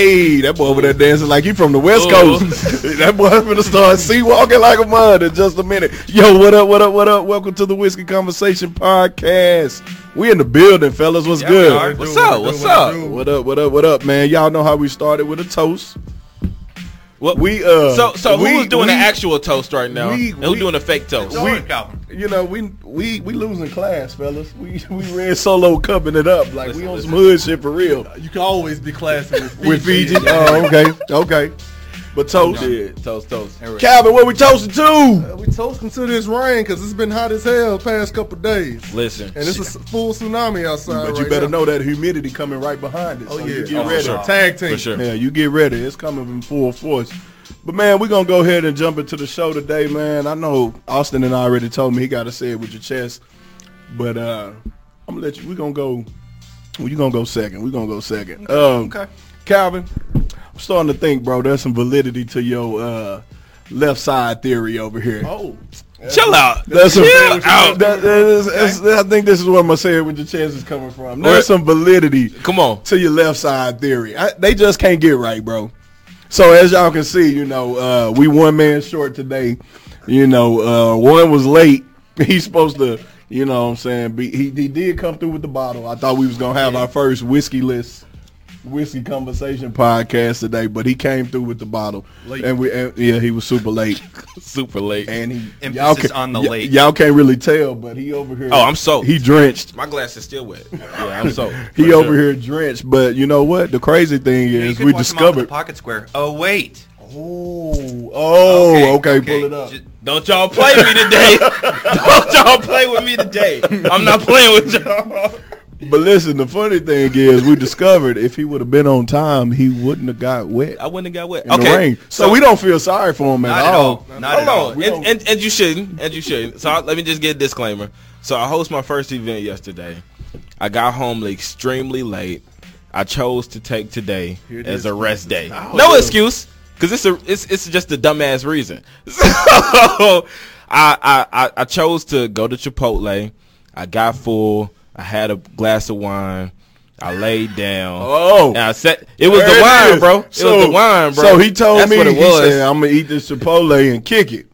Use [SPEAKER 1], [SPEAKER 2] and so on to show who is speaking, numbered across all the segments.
[SPEAKER 1] We on. We hey, that boy over there dancing like he from the West
[SPEAKER 2] Oh.
[SPEAKER 1] Coast. that boy finna start C-walking like a mud in just a minute. Yo, what up, what up, what up? Welcome to the Whiskey Conversation Podcast. We in the building, fellas. What's
[SPEAKER 2] Yeah, we
[SPEAKER 1] good?
[SPEAKER 2] are. What's up? What's up?
[SPEAKER 1] What up, what up, what up, man? Y'all know how we started with a toast.
[SPEAKER 2] What
[SPEAKER 1] We uh
[SPEAKER 2] So, so
[SPEAKER 1] we,
[SPEAKER 2] who's doing
[SPEAKER 1] we,
[SPEAKER 2] the actual toast right now?
[SPEAKER 1] we-
[SPEAKER 2] and who's
[SPEAKER 1] we-
[SPEAKER 2] doing the fake toast?
[SPEAKER 1] We, you know, we we we losing class, fellas. We we red solo cupping it up like we on
[SPEAKER 2] listen.
[SPEAKER 1] some hood shit for real.
[SPEAKER 3] You can always be classy with Fiji.
[SPEAKER 1] With Fiji. Oh, okay, okay. But toast.
[SPEAKER 2] Yeah, toast, toast.
[SPEAKER 1] Calvin, what we toasting to?
[SPEAKER 3] Uh, we toasting to this rain because it's been hot as hell the past couple days.
[SPEAKER 2] Listen,
[SPEAKER 3] And it's a full tsunami outside
[SPEAKER 1] But you
[SPEAKER 3] right
[SPEAKER 1] better
[SPEAKER 3] now.
[SPEAKER 1] know that humidity coming right behind it.
[SPEAKER 3] Oh,
[SPEAKER 1] so
[SPEAKER 3] yeah.
[SPEAKER 1] you get
[SPEAKER 2] Oh, for
[SPEAKER 1] ready.
[SPEAKER 2] sure.
[SPEAKER 3] Tag team.
[SPEAKER 2] for sure.
[SPEAKER 1] Yeah, you get ready. It's coming in full force. But man, we're gonna go ahead and jump into the show today, man. I know Austin and I already told me he gotta say it with your chest. But uh I'm gonna let you we're gonna go well, you gonna go second. We're gonna go second. Um
[SPEAKER 3] okay.
[SPEAKER 1] Calvin, I'm starting to think, bro, there's some validity to your uh left side theory over here.
[SPEAKER 3] Oh.
[SPEAKER 2] Chill out.
[SPEAKER 1] That's some,
[SPEAKER 2] Chill out.
[SPEAKER 1] that- that is- that's- I think this is where I'm gonna say it with your chest is coming from.
[SPEAKER 2] Where-
[SPEAKER 1] There's some validity
[SPEAKER 2] Come on.
[SPEAKER 1] to your left side theory. I, they just can't get right, bro. So as y'all can see, you know, uh, we one man short today. You know, uh, one was late. He's supposed to, you know what I'm saying, be, he, he did come through with the bottle. I thought we was going to have our first whiskey list, whiskey conversation podcast today, but he came through with the bottle.
[SPEAKER 3] Late.
[SPEAKER 1] And we, and, yeah, he was super late.
[SPEAKER 2] Super late.
[SPEAKER 1] And he,
[SPEAKER 4] Emphasis
[SPEAKER 1] y'all can,
[SPEAKER 4] on the
[SPEAKER 1] y-
[SPEAKER 4] late.
[SPEAKER 1] Y'all can't really tell, but he over here.
[SPEAKER 2] Oh, I'm soaked.
[SPEAKER 1] He drenched.
[SPEAKER 2] My glass is still wet. Yeah, I'm soaked.
[SPEAKER 1] He
[SPEAKER 2] For
[SPEAKER 1] over
[SPEAKER 2] sure.
[SPEAKER 1] here drenched, but you know what? The crazy thing
[SPEAKER 4] You
[SPEAKER 1] is
[SPEAKER 4] could
[SPEAKER 1] we
[SPEAKER 4] wash them off
[SPEAKER 1] discovered.
[SPEAKER 4] the pocket square. Oh wait.
[SPEAKER 1] Oh, oh, okay, pull it up.
[SPEAKER 4] Ju-
[SPEAKER 2] Don't y'all play me today. Don't y'all play with me today. I'm not playing with y'all.
[SPEAKER 1] But listen, the funny thing is, we discovered if he would have been on time, he wouldn't have got wet
[SPEAKER 2] I wouldn't have got wet.
[SPEAKER 1] in
[SPEAKER 2] okay.
[SPEAKER 1] the rain. So, we don't feel sorry for him at
[SPEAKER 4] Not
[SPEAKER 1] all.
[SPEAKER 4] all. Not
[SPEAKER 2] Hold
[SPEAKER 4] at all.
[SPEAKER 2] on, and, and, and you shouldn't, and you shouldn't. So I, let me just get a disclaimer. So I host my first event yesterday. I got home extremely late. I chose to take today as
[SPEAKER 3] is.
[SPEAKER 2] a rest day. No
[SPEAKER 1] yeah.
[SPEAKER 2] excuse, because it's a it's it's just a dumbass reason. So I, I I I chose to go to Chipotle. I got full. I had a glass of wine. I laid down.
[SPEAKER 1] Oh.
[SPEAKER 2] and I said it was the wine,
[SPEAKER 1] is.
[SPEAKER 2] bro. It
[SPEAKER 1] So-
[SPEAKER 2] was the wine, bro.
[SPEAKER 1] So he told
[SPEAKER 2] That's
[SPEAKER 1] me,
[SPEAKER 2] what it
[SPEAKER 1] he said, I'm going to eat this Chipotle and kick it.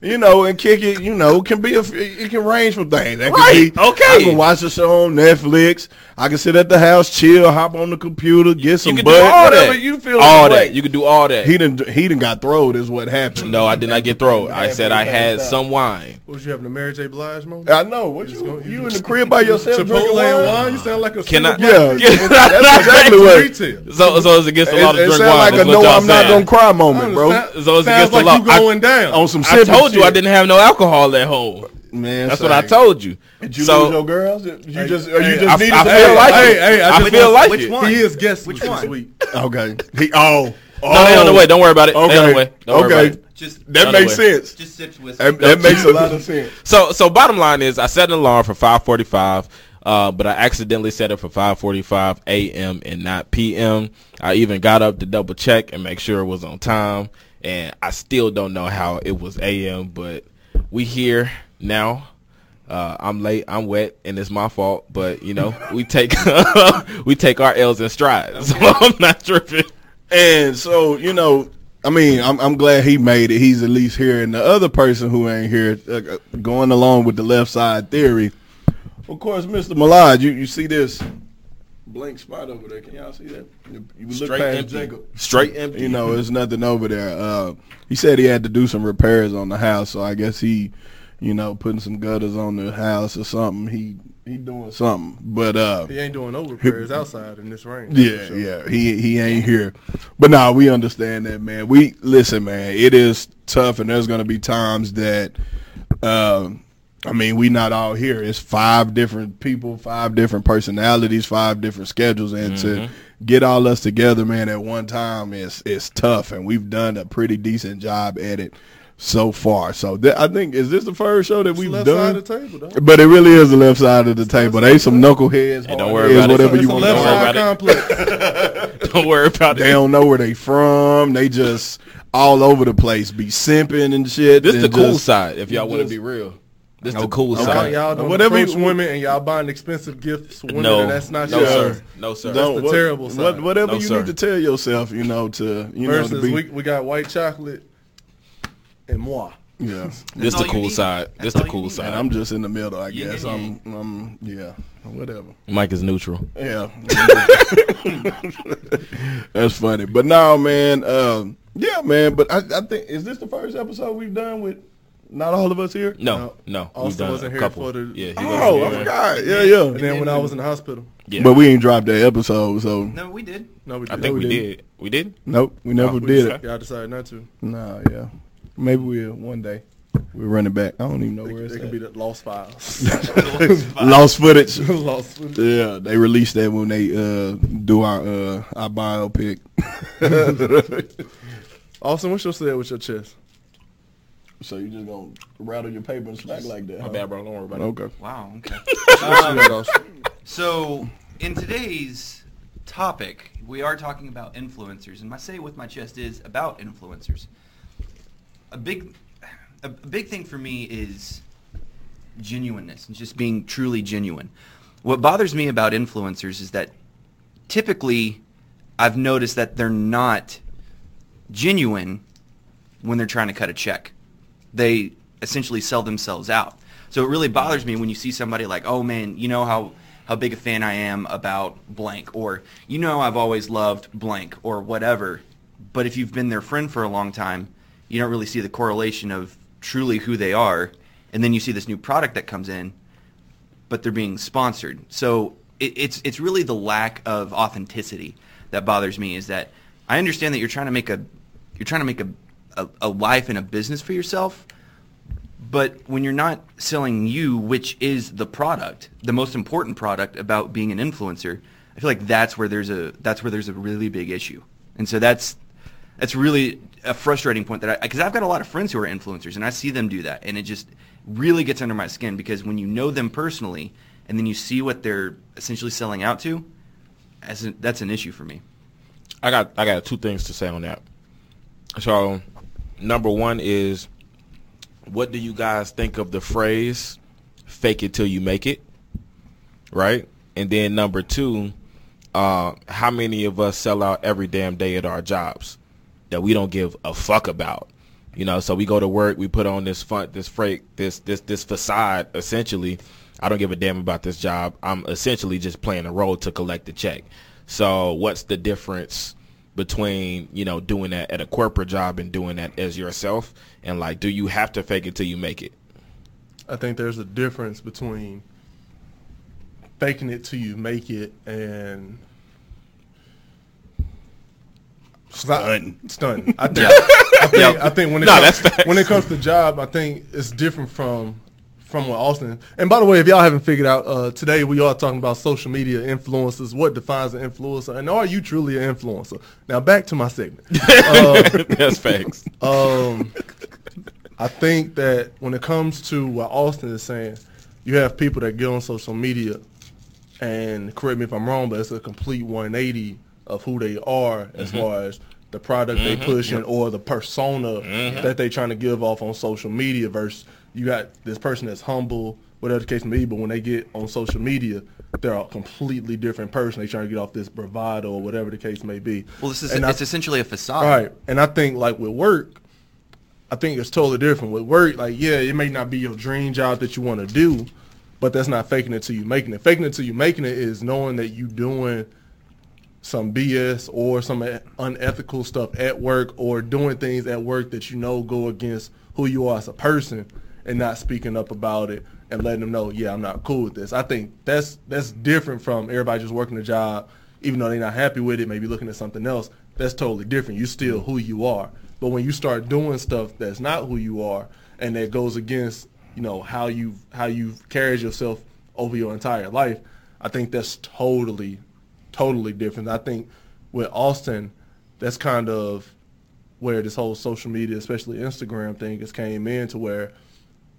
[SPEAKER 1] You know, and kick it, you know, can be a, it can range from things. That
[SPEAKER 2] Right,
[SPEAKER 1] be,
[SPEAKER 2] okay.
[SPEAKER 1] I can watch a show on Netflix. I can sit at the house, chill, hop on the computer, get some
[SPEAKER 2] You can
[SPEAKER 1] butt,
[SPEAKER 2] do all
[SPEAKER 1] whatever
[SPEAKER 2] that.
[SPEAKER 1] you feel.
[SPEAKER 2] all
[SPEAKER 1] the way.
[SPEAKER 2] that. You can do all that.
[SPEAKER 1] He didn't. He didn't got throwed. Is what happened.
[SPEAKER 2] No, I did not get thrown. I said I had some wine.
[SPEAKER 3] What was you having a Mary J. Blige moment?
[SPEAKER 1] I know. What you? You in the crib by yourself drinking
[SPEAKER 3] Chipotle
[SPEAKER 1] wine?
[SPEAKER 3] and wine? You sound like a
[SPEAKER 2] Can I-
[SPEAKER 3] single
[SPEAKER 1] Yeah, that's exactly what.
[SPEAKER 3] Retail.
[SPEAKER 2] So, so it's against a lot of
[SPEAKER 1] it
[SPEAKER 2] drink
[SPEAKER 1] sound
[SPEAKER 2] wine.
[SPEAKER 1] like a no, I'm not gonna cry moment, bro.
[SPEAKER 2] So it's
[SPEAKER 3] sounds
[SPEAKER 2] against the
[SPEAKER 3] like you going down.
[SPEAKER 1] On some
[SPEAKER 2] I
[SPEAKER 1] sipping
[SPEAKER 2] told you. I didn't have no alcohol at home.
[SPEAKER 1] Man,
[SPEAKER 2] That's
[SPEAKER 1] say,
[SPEAKER 2] what I told you.
[SPEAKER 1] Did you
[SPEAKER 2] so
[SPEAKER 1] lose your girls? You just, or you
[SPEAKER 3] hey,
[SPEAKER 1] just
[SPEAKER 2] I,
[SPEAKER 1] needed
[SPEAKER 2] I
[SPEAKER 1] to
[SPEAKER 2] feel
[SPEAKER 1] feel
[SPEAKER 2] like
[SPEAKER 3] Hey,
[SPEAKER 2] it.
[SPEAKER 3] hey, I
[SPEAKER 2] I
[SPEAKER 3] just
[SPEAKER 2] feel like
[SPEAKER 4] which
[SPEAKER 2] it.
[SPEAKER 4] one?
[SPEAKER 3] He is guest
[SPEAKER 4] Which one?
[SPEAKER 3] week.
[SPEAKER 1] Okay. He, oh, oh,
[SPEAKER 2] No, they on the way. Don't worry about it. They on the
[SPEAKER 1] Okay.
[SPEAKER 2] way. Don't worry
[SPEAKER 1] Okay.
[SPEAKER 2] about it.
[SPEAKER 4] Just
[SPEAKER 1] That makes
[SPEAKER 2] way.
[SPEAKER 1] sense.
[SPEAKER 4] just sips whiskey.
[SPEAKER 1] That, that makes a lot of sense.
[SPEAKER 2] So, so bottom line is, I set an alarm for 5:45, uh, but I accidentally set it for 5:45 a.m. and not p.m. I even got up to double check and make sure it was on time, and I still don't know how it was a.m. But we here now. Uh, I'm late. I'm wet, and it's my fault. But you know, we take we take our L's in stride. So I'm not tripping.
[SPEAKER 1] And so, you know, I mean, I'm, I'm glad he made it. He's at least here. And the other person who ain't here, uh, going along with the left side theory, of course, Mr. Malad, you, you see this blank spot over there. Can y'all see that? You, you look
[SPEAKER 2] Straight
[SPEAKER 1] past
[SPEAKER 2] empty.
[SPEAKER 1] Jacob.
[SPEAKER 2] Straight empty.
[SPEAKER 1] You know, there's nothing over there. Uh, he said he had to do some repairs on the house, so I guess he, you know, putting some gutters on the house or something. He he doing something, but uh,
[SPEAKER 3] He ain't doing no repairs outside in this rain.
[SPEAKER 1] yeah,
[SPEAKER 3] So,
[SPEAKER 1] yeah, he he ain't here. But nah, we understand that, man. We listen, man. It is tough, and there's gonna be times that, um, I mean, we not all here. It's five different people, five different personalities, five different schedules, and to get all us together, man, at one time is is tough, and we've done a pretty decent job at it so far. So th- I think is this the first show that
[SPEAKER 3] It's
[SPEAKER 1] we've
[SPEAKER 3] left
[SPEAKER 1] done?
[SPEAKER 3] side of the table, dog.
[SPEAKER 1] But it really is the left side of the table. They some knuckleheads,
[SPEAKER 2] Hey, don't worry
[SPEAKER 1] heads,
[SPEAKER 2] about it.
[SPEAKER 1] whatever
[SPEAKER 3] It's
[SPEAKER 1] you want.
[SPEAKER 3] left
[SPEAKER 2] Don't worry about
[SPEAKER 3] complex.
[SPEAKER 2] Don't worry about
[SPEAKER 1] They
[SPEAKER 2] it.
[SPEAKER 1] don't know where they from. They just all over the place, be simping and shit.
[SPEAKER 2] This is the
[SPEAKER 1] and
[SPEAKER 2] cool side, if y'all want to be real. This the cool
[SPEAKER 3] Y'all,
[SPEAKER 2] side.
[SPEAKER 3] y'all don't
[SPEAKER 1] Whatever
[SPEAKER 3] approach
[SPEAKER 1] you-
[SPEAKER 3] women and y'all buying expensive gifts for women
[SPEAKER 2] No,
[SPEAKER 3] and that's not
[SPEAKER 2] no,
[SPEAKER 3] your
[SPEAKER 2] sir. No, sir.
[SPEAKER 3] That's the
[SPEAKER 1] what-
[SPEAKER 3] terrible
[SPEAKER 1] what- whatever
[SPEAKER 2] No,
[SPEAKER 1] you
[SPEAKER 2] sir.
[SPEAKER 1] need to tell yourself, you know, to you know to
[SPEAKER 3] Versus
[SPEAKER 1] be
[SPEAKER 3] we, we got white chocolate and moi.
[SPEAKER 1] yeah.
[SPEAKER 2] This the cool side.
[SPEAKER 4] That's
[SPEAKER 2] This the cool
[SPEAKER 4] need.
[SPEAKER 1] And
[SPEAKER 2] side.
[SPEAKER 1] I'm just in the middle, I
[SPEAKER 4] Yin
[SPEAKER 1] guess.
[SPEAKER 4] and
[SPEAKER 1] I'm, I'm, yeah, whatever.
[SPEAKER 2] Mike is neutral.
[SPEAKER 1] Yeah, that's funny. But no, man. Um, yeah, man. But I, I think is this the first episode we've done with not all of us here?
[SPEAKER 2] No, no. We've
[SPEAKER 3] Austin
[SPEAKER 2] done
[SPEAKER 3] wasn't
[SPEAKER 2] a
[SPEAKER 3] here
[SPEAKER 2] couple.
[SPEAKER 3] for the-
[SPEAKER 2] yeah, he
[SPEAKER 1] Oh,
[SPEAKER 2] wasn't
[SPEAKER 1] I
[SPEAKER 2] here.
[SPEAKER 1] forgot. Yeah, yeah.
[SPEAKER 3] And then when I was in the hospital,
[SPEAKER 2] Yeah.
[SPEAKER 1] But we ain't dropped that episode, so
[SPEAKER 4] No, we did.
[SPEAKER 3] no, we
[SPEAKER 2] I
[SPEAKER 3] did.
[SPEAKER 2] think
[SPEAKER 1] we
[SPEAKER 2] we
[SPEAKER 1] didn't.
[SPEAKER 2] did. We did.
[SPEAKER 1] nope, we never
[SPEAKER 2] Oh,
[SPEAKER 3] We
[SPEAKER 1] did
[SPEAKER 3] just-
[SPEAKER 1] it.
[SPEAKER 3] Y'all decided not to.
[SPEAKER 1] Nah, yeah. Maybe we'll one day. We'll run it back. I don't even know
[SPEAKER 3] They,
[SPEAKER 1] where it's
[SPEAKER 3] they could
[SPEAKER 1] at.
[SPEAKER 3] be the lost files.
[SPEAKER 1] Lost footage.
[SPEAKER 3] lost. footage.
[SPEAKER 1] Yeah, they released that when they uh, do our uh, our biopic.
[SPEAKER 3] Austin, what's your say with your chest?
[SPEAKER 1] so you just gonna rattle your paper and smack like that?
[SPEAKER 2] My
[SPEAKER 1] huh?
[SPEAKER 2] bad, bro. Don't worry about it.
[SPEAKER 1] Okay.
[SPEAKER 4] Wow. Okay.
[SPEAKER 3] What you got, Austin?
[SPEAKER 4] So, in today's topic, we are talking about influencers, and my say with my chest is about influencers. A big, a big thing for me is genuineness and just being truly genuine. What bothers me about influencers is that typically I've noticed that they're not genuine when they're trying to cut a check. They essentially sell themselves out. So it really bothers me when you see somebody like, oh man, you know how, how big a fan I am about blank, or you know I've always loved blank, or whatever. But if you've been their friend for a long time, you don't really see the correlation of truly who they are. And then you see this new product that comes in, but they're being sponsored. So it, it's it's really the lack of authenticity that bothers me. Is that I understand that you're trying to make a you're trying to make a, a, a life and a business for yourself, but when you're not selling you, which is the product, the most important product about being an influencer, I feel like that's where there's a that's where there's a really big issue. And so that's that's really a frustrating point that I because I've got a lot of friends who are influencers and I see them do that and it just really gets under my skin because when you know them personally and then you see what they're essentially selling out to, as an, that's an issue for me.
[SPEAKER 2] I got I got two things to say on that. So, number one is, what do you guys think of the phrase "fake it till you make it"? Right, and then number two, uh, how many of us sell out every damn day at our jobs that we don't give a fuck about? You know, so we go to work, we put on this front, this freight, this this this facade. Essentially, I don't give a damn about this job. I'm essentially just playing a role to collect the check. So, what's the difference between you know doing that at a corporate job and doing that as yourself? And like, do you have to fake it till you make it?
[SPEAKER 3] I think there's a difference between faking it till you make it and
[SPEAKER 1] Stunting.
[SPEAKER 3] Stunting. I think, I think, I think when it
[SPEAKER 2] No,
[SPEAKER 3] comes, when it comes to job, I think it's different from from what Austin. And by the way, if y'all haven't figured out, uh, today we are talking about social media influencers. What defines an influencer, and are you truly an influencer? Now back to my segment. Uh,
[SPEAKER 2] That's facts.
[SPEAKER 3] um, I think that when it comes to what Austin is saying, you have people that get on social media, and correct me if I'm wrong, but it's a complete 180 of who they are as mm-hmm. far as the product they mm-hmm. pushing or the persona mm-hmm. that they trying to give off on social media. Versus you got this person that's humble, whatever the case may be, but when they get on social media, they're a completely different person. They trying to get off this bravado or whatever the case may be.
[SPEAKER 4] Well, this is
[SPEAKER 3] And I-
[SPEAKER 4] it's essentially a facade.
[SPEAKER 3] Right. And I think like with work, I think it's totally different. With work, like yeah, it may not be your dream job that you want to do, but that's not faking it till you making it. Faking it till you making it is knowing that you doing some BS or some unethical stuff at work or doing things at work that you know go against who you are as a person and not speaking up about it and letting them know, yeah, I'm not cool with this. I think that's that's different from everybody just working a job, even though they're not happy with it, maybe looking at something else. That's totally different. You still who you are. But when you start doing stuff that's not who you are and that goes against, you know, how you how you've carried yourself over your entire life, I think that's totally totally different. I think with Austin, that's kind of where this whole social media, especially Instagram thing, has came in to where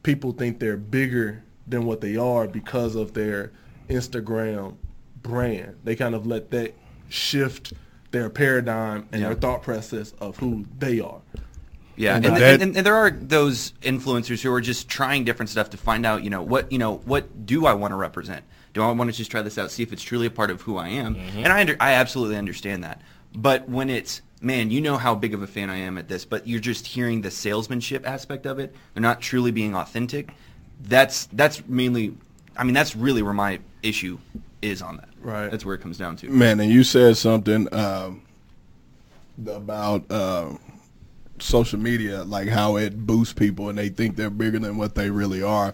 [SPEAKER 3] people think they're bigger than what they are because of their Instagram brand. They kind of let that shift their paradigm and
[SPEAKER 4] Yeah.
[SPEAKER 3] their thought process of who they are.
[SPEAKER 4] Yeah,
[SPEAKER 1] And
[SPEAKER 4] and,
[SPEAKER 1] that-
[SPEAKER 4] and, and there are those influencers who are just trying different stuff to find out, you know, what you know, what do I want to represent? Do I want to just try this out, see if it's truly a part of who I am? And I under, I absolutely understand that. But when it's man, you know how big of a fan I am at this, but you're just hearing the salesmanship aspect of it. They're not truly being authentic. That's that's mainly, I mean, that's really where my issue is on that.
[SPEAKER 3] Right.
[SPEAKER 4] That's where it comes down to.
[SPEAKER 1] Man, and you said something um, about uh, social media, like how it boosts people and they think they're bigger than what they really are.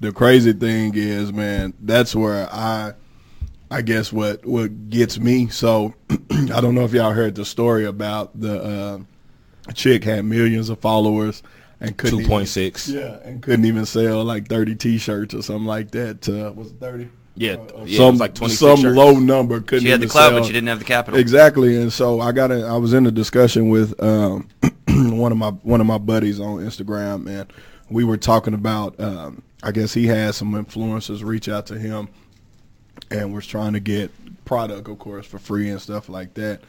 [SPEAKER 1] The crazy thing is, man, that's where I, I guess what what gets me. So I don't know if y'all heard the story about the uh, chick had millions of followers and couldn't
[SPEAKER 2] Two
[SPEAKER 1] even-
[SPEAKER 2] point
[SPEAKER 1] yeah, and couldn't even sell like thirty T-shirts or something like that. To, was it thirty?
[SPEAKER 2] Yeah,
[SPEAKER 1] Uh,
[SPEAKER 2] yeah, it
[SPEAKER 1] some
[SPEAKER 2] was like 26
[SPEAKER 1] some
[SPEAKER 2] shirts.
[SPEAKER 1] low number couldn't.
[SPEAKER 4] She had the clout,
[SPEAKER 1] sell.
[SPEAKER 4] but she didn't have the capital.
[SPEAKER 1] Exactly, and so I got. A, I was in a discussion with um, one of my one of my buddies on Instagram, and we were talking about. Um, I guess he had some influencers reach out to him, and was trying to get product, of course, for free and stuff like that.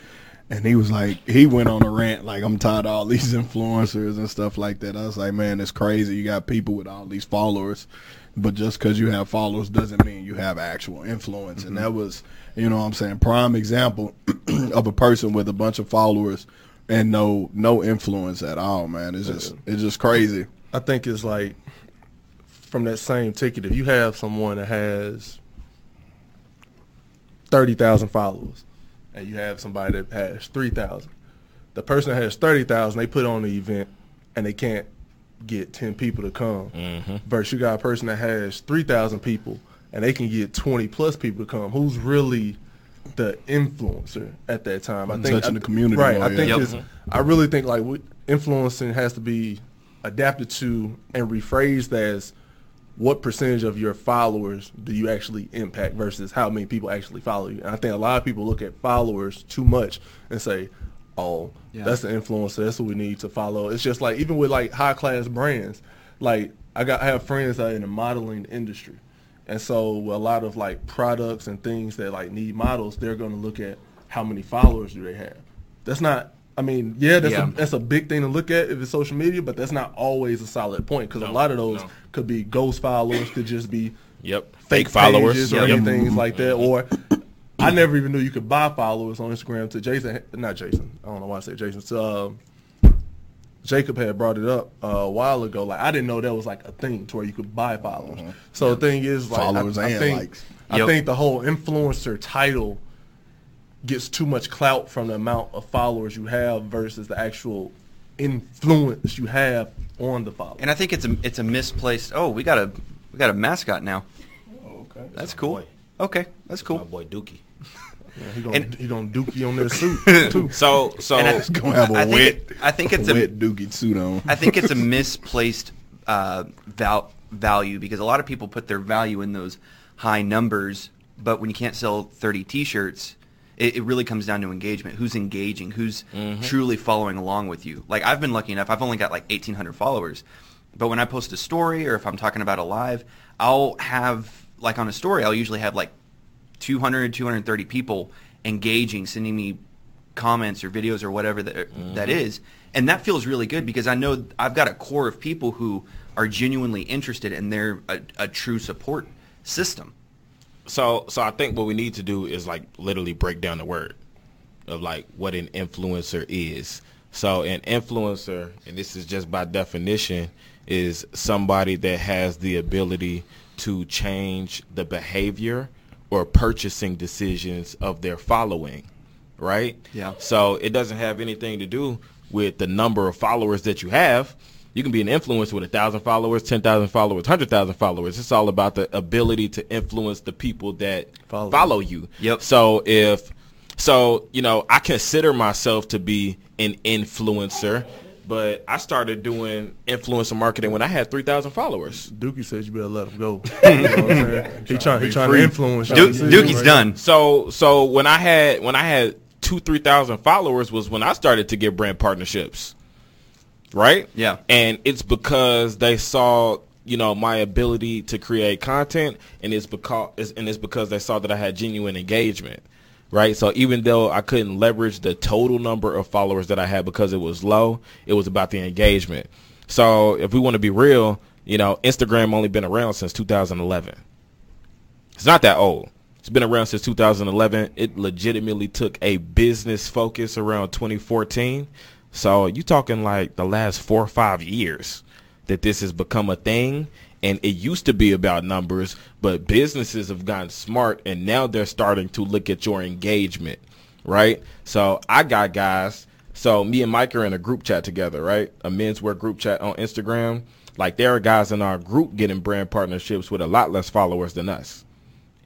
[SPEAKER 1] And he was like, he went on a rant like, I'm tired of all these influencers and stuff like that. I was like, man, it's crazy. You got people with all these followers, but just because you have followers doesn't mean you have actual influence. And mm-hmm. that was, you know, what I'm saying, prime example of a person with a bunch of followers and no no influence at all. Man, it's just it's just crazy.
[SPEAKER 3] I think it's like from that same ticket. If you have someone that has thirty thousand followers, and you have somebody that has three thousand, the person that has thirty thousand, they put on the event, and they can't get ten people to come.
[SPEAKER 2] Mm-hmm.
[SPEAKER 3] Versus you got a person that has three thousand people, and they can get twenty plus people to come. Who's really the influencer at that time? I think
[SPEAKER 1] Touching the community
[SPEAKER 3] right?
[SPEAKER 1] more,
[SPEAKER 3] I think
[SPEAKER 1] yeah.
[SPEAKER 4] Yep.
[SPEAKER 3] it's, I really think like influencing has to be adapted to and rephrased as what percentage of your followers do you actually impact versus how many people actually follow you. And I think a lot of people look at followers too much and say, "Oh,
[SPEAKER 4] Yeah.
[SPEAKER 3] that's the influencer. That's what we need to follow." It's just like even with like high class brands. Like I got I have friends that are in the modeling industry, and so a lot of like products and things that like need models, they're going to look at how many followers do they have. That's not. I mean, yeah, that's
[SPEAKER 4] Yeah.
[SPEAKER 3] a that's a big thing to look at if it's social media, but that's not always a solid point because a lot of those
[SPEAKER 2] no.
[SPEAKER 3] could be ghost followers, could just be
[SPEAKER 2] Yep.
[SPEAKER 3] fake
[SPEAKER 2] Fake followers.
[SPEAKER 3] pages or
[SPEAKER 2] Yep.
[SPEAKER 3] anything like that. Or I never even knew you could buy followers on Instagram. To Jason, not Jason. I don't know why I say Jason. To, um, Jacob had brought it up uh, a while ago. Like I didn't know that was like a thing to where you could buy followers. So the thing is, like, I-
[SPEAKER 1] Followers
[SPEAKER 3] I,
[SPEAKER 1] and
[SPEAKER 3] think,
[SPEAKER 1] likes.
[SPEAKER 3] I
[SPEAKER 4] Yep.
[SPEAKER 3] think the whole influencer title gets too much clout from the amount of followers you have versus the actual influence you have on the followers.
[SPEAKER 4] And I think it's a it's a misplaced. Oh, we got a we got a mascot now.
[SPEAKER 3] okay.
[SPEAKER 4] That's cool.
[SPEAKER 2] boy.
[SPEAKER 4] Okay, that's cool.
[SPEAKER 2] My boy Dookie.
[SPEAKER 3] Yeah, he gonna
[SPEAKER 4] And-
[SPEAKER 3] he gonna dookie on their suit too.
[SPEAKER 2] So so
[SPEAKER 4] And I-
[SPEAKER 1] It's gonna have a
[SPEAKER 4] I think it- I think it's a-
[SPEAKER 1] wet dookie suit on.
[SPEAKER 4] I think it's a misplaced uh, val- value because a lot of people put their value in those high numbers, but when you can't sell 30 T-shirts, it, it really comes down to engagement. Who's engaging? Who's mm-hmm. truly following along with you? Like I've been lucky enough; I've only got like 1,800 followers, but when I post a story or if I'm talking about a live, I'll have like on a story, I'll usually have like 200, 230 people engaging, sending me comments or videos or whatever that, mm-hmm. that is. And that feels really good because I know I've got a core of people who are genuinely interested and they're a, a true support system.
[SPEAKER 2] So so I think what we need to do is like literally break down the word of like what an influencer is. So an influencer, and this is just by definition, is somebody that has the ability to change the behavior or purchasing decisions of their following, right?
[SPEAKER 4] Yeah.
[SPEAKER 2] So it doesn't have anything to do with the number of followers that you have. You can be an influencer with a thousand followers, ten thousand followers, hundred thousand followers. It's all about the ability to influence the people that
[SPEAKER 3] Follow.
[SPEAKER 2] follow, you.
[SPEAKER 4] Yep.
[SPEAKER 2] So if so, you know, I consider myself to be an influencer, but I started doing influencer marketing when I had three thousand followers.
[SPEAKER 3] Dookie says you better let him go. You know what I'm saying? He trying, he trying to influence you.
[SPEAKER 4] Du- Dookie's done.
[SPEAKER 2] So so when I had when I had two three thousand followers was when I started to get brand partnerships, right?
[SPEAKER 4] Yeah.
[SPEAKER 2] and it's because they saw you know my ability to create content, and it's because it's, and it's because they saw that I had genuine engagement. right? So even though I couldn't leverage the total number of followers that I had because it was low, it was about the engagement. So if we want to be real, you know, Instagram only been around since 2011. It's not that old. It's been around since 2011. It legitimately took a business focus around 2014. So you talking like the last four or five years that this has become a thing. And it used to be about numbers, but businesses have gotten smart and now they're starting to look at your engagement, right? So I got guys. So me and Mike are in a group chat together, right? A menswear group chat on Instagram. Like there are guys in our group getting brand partnerships with a lot less followers than us.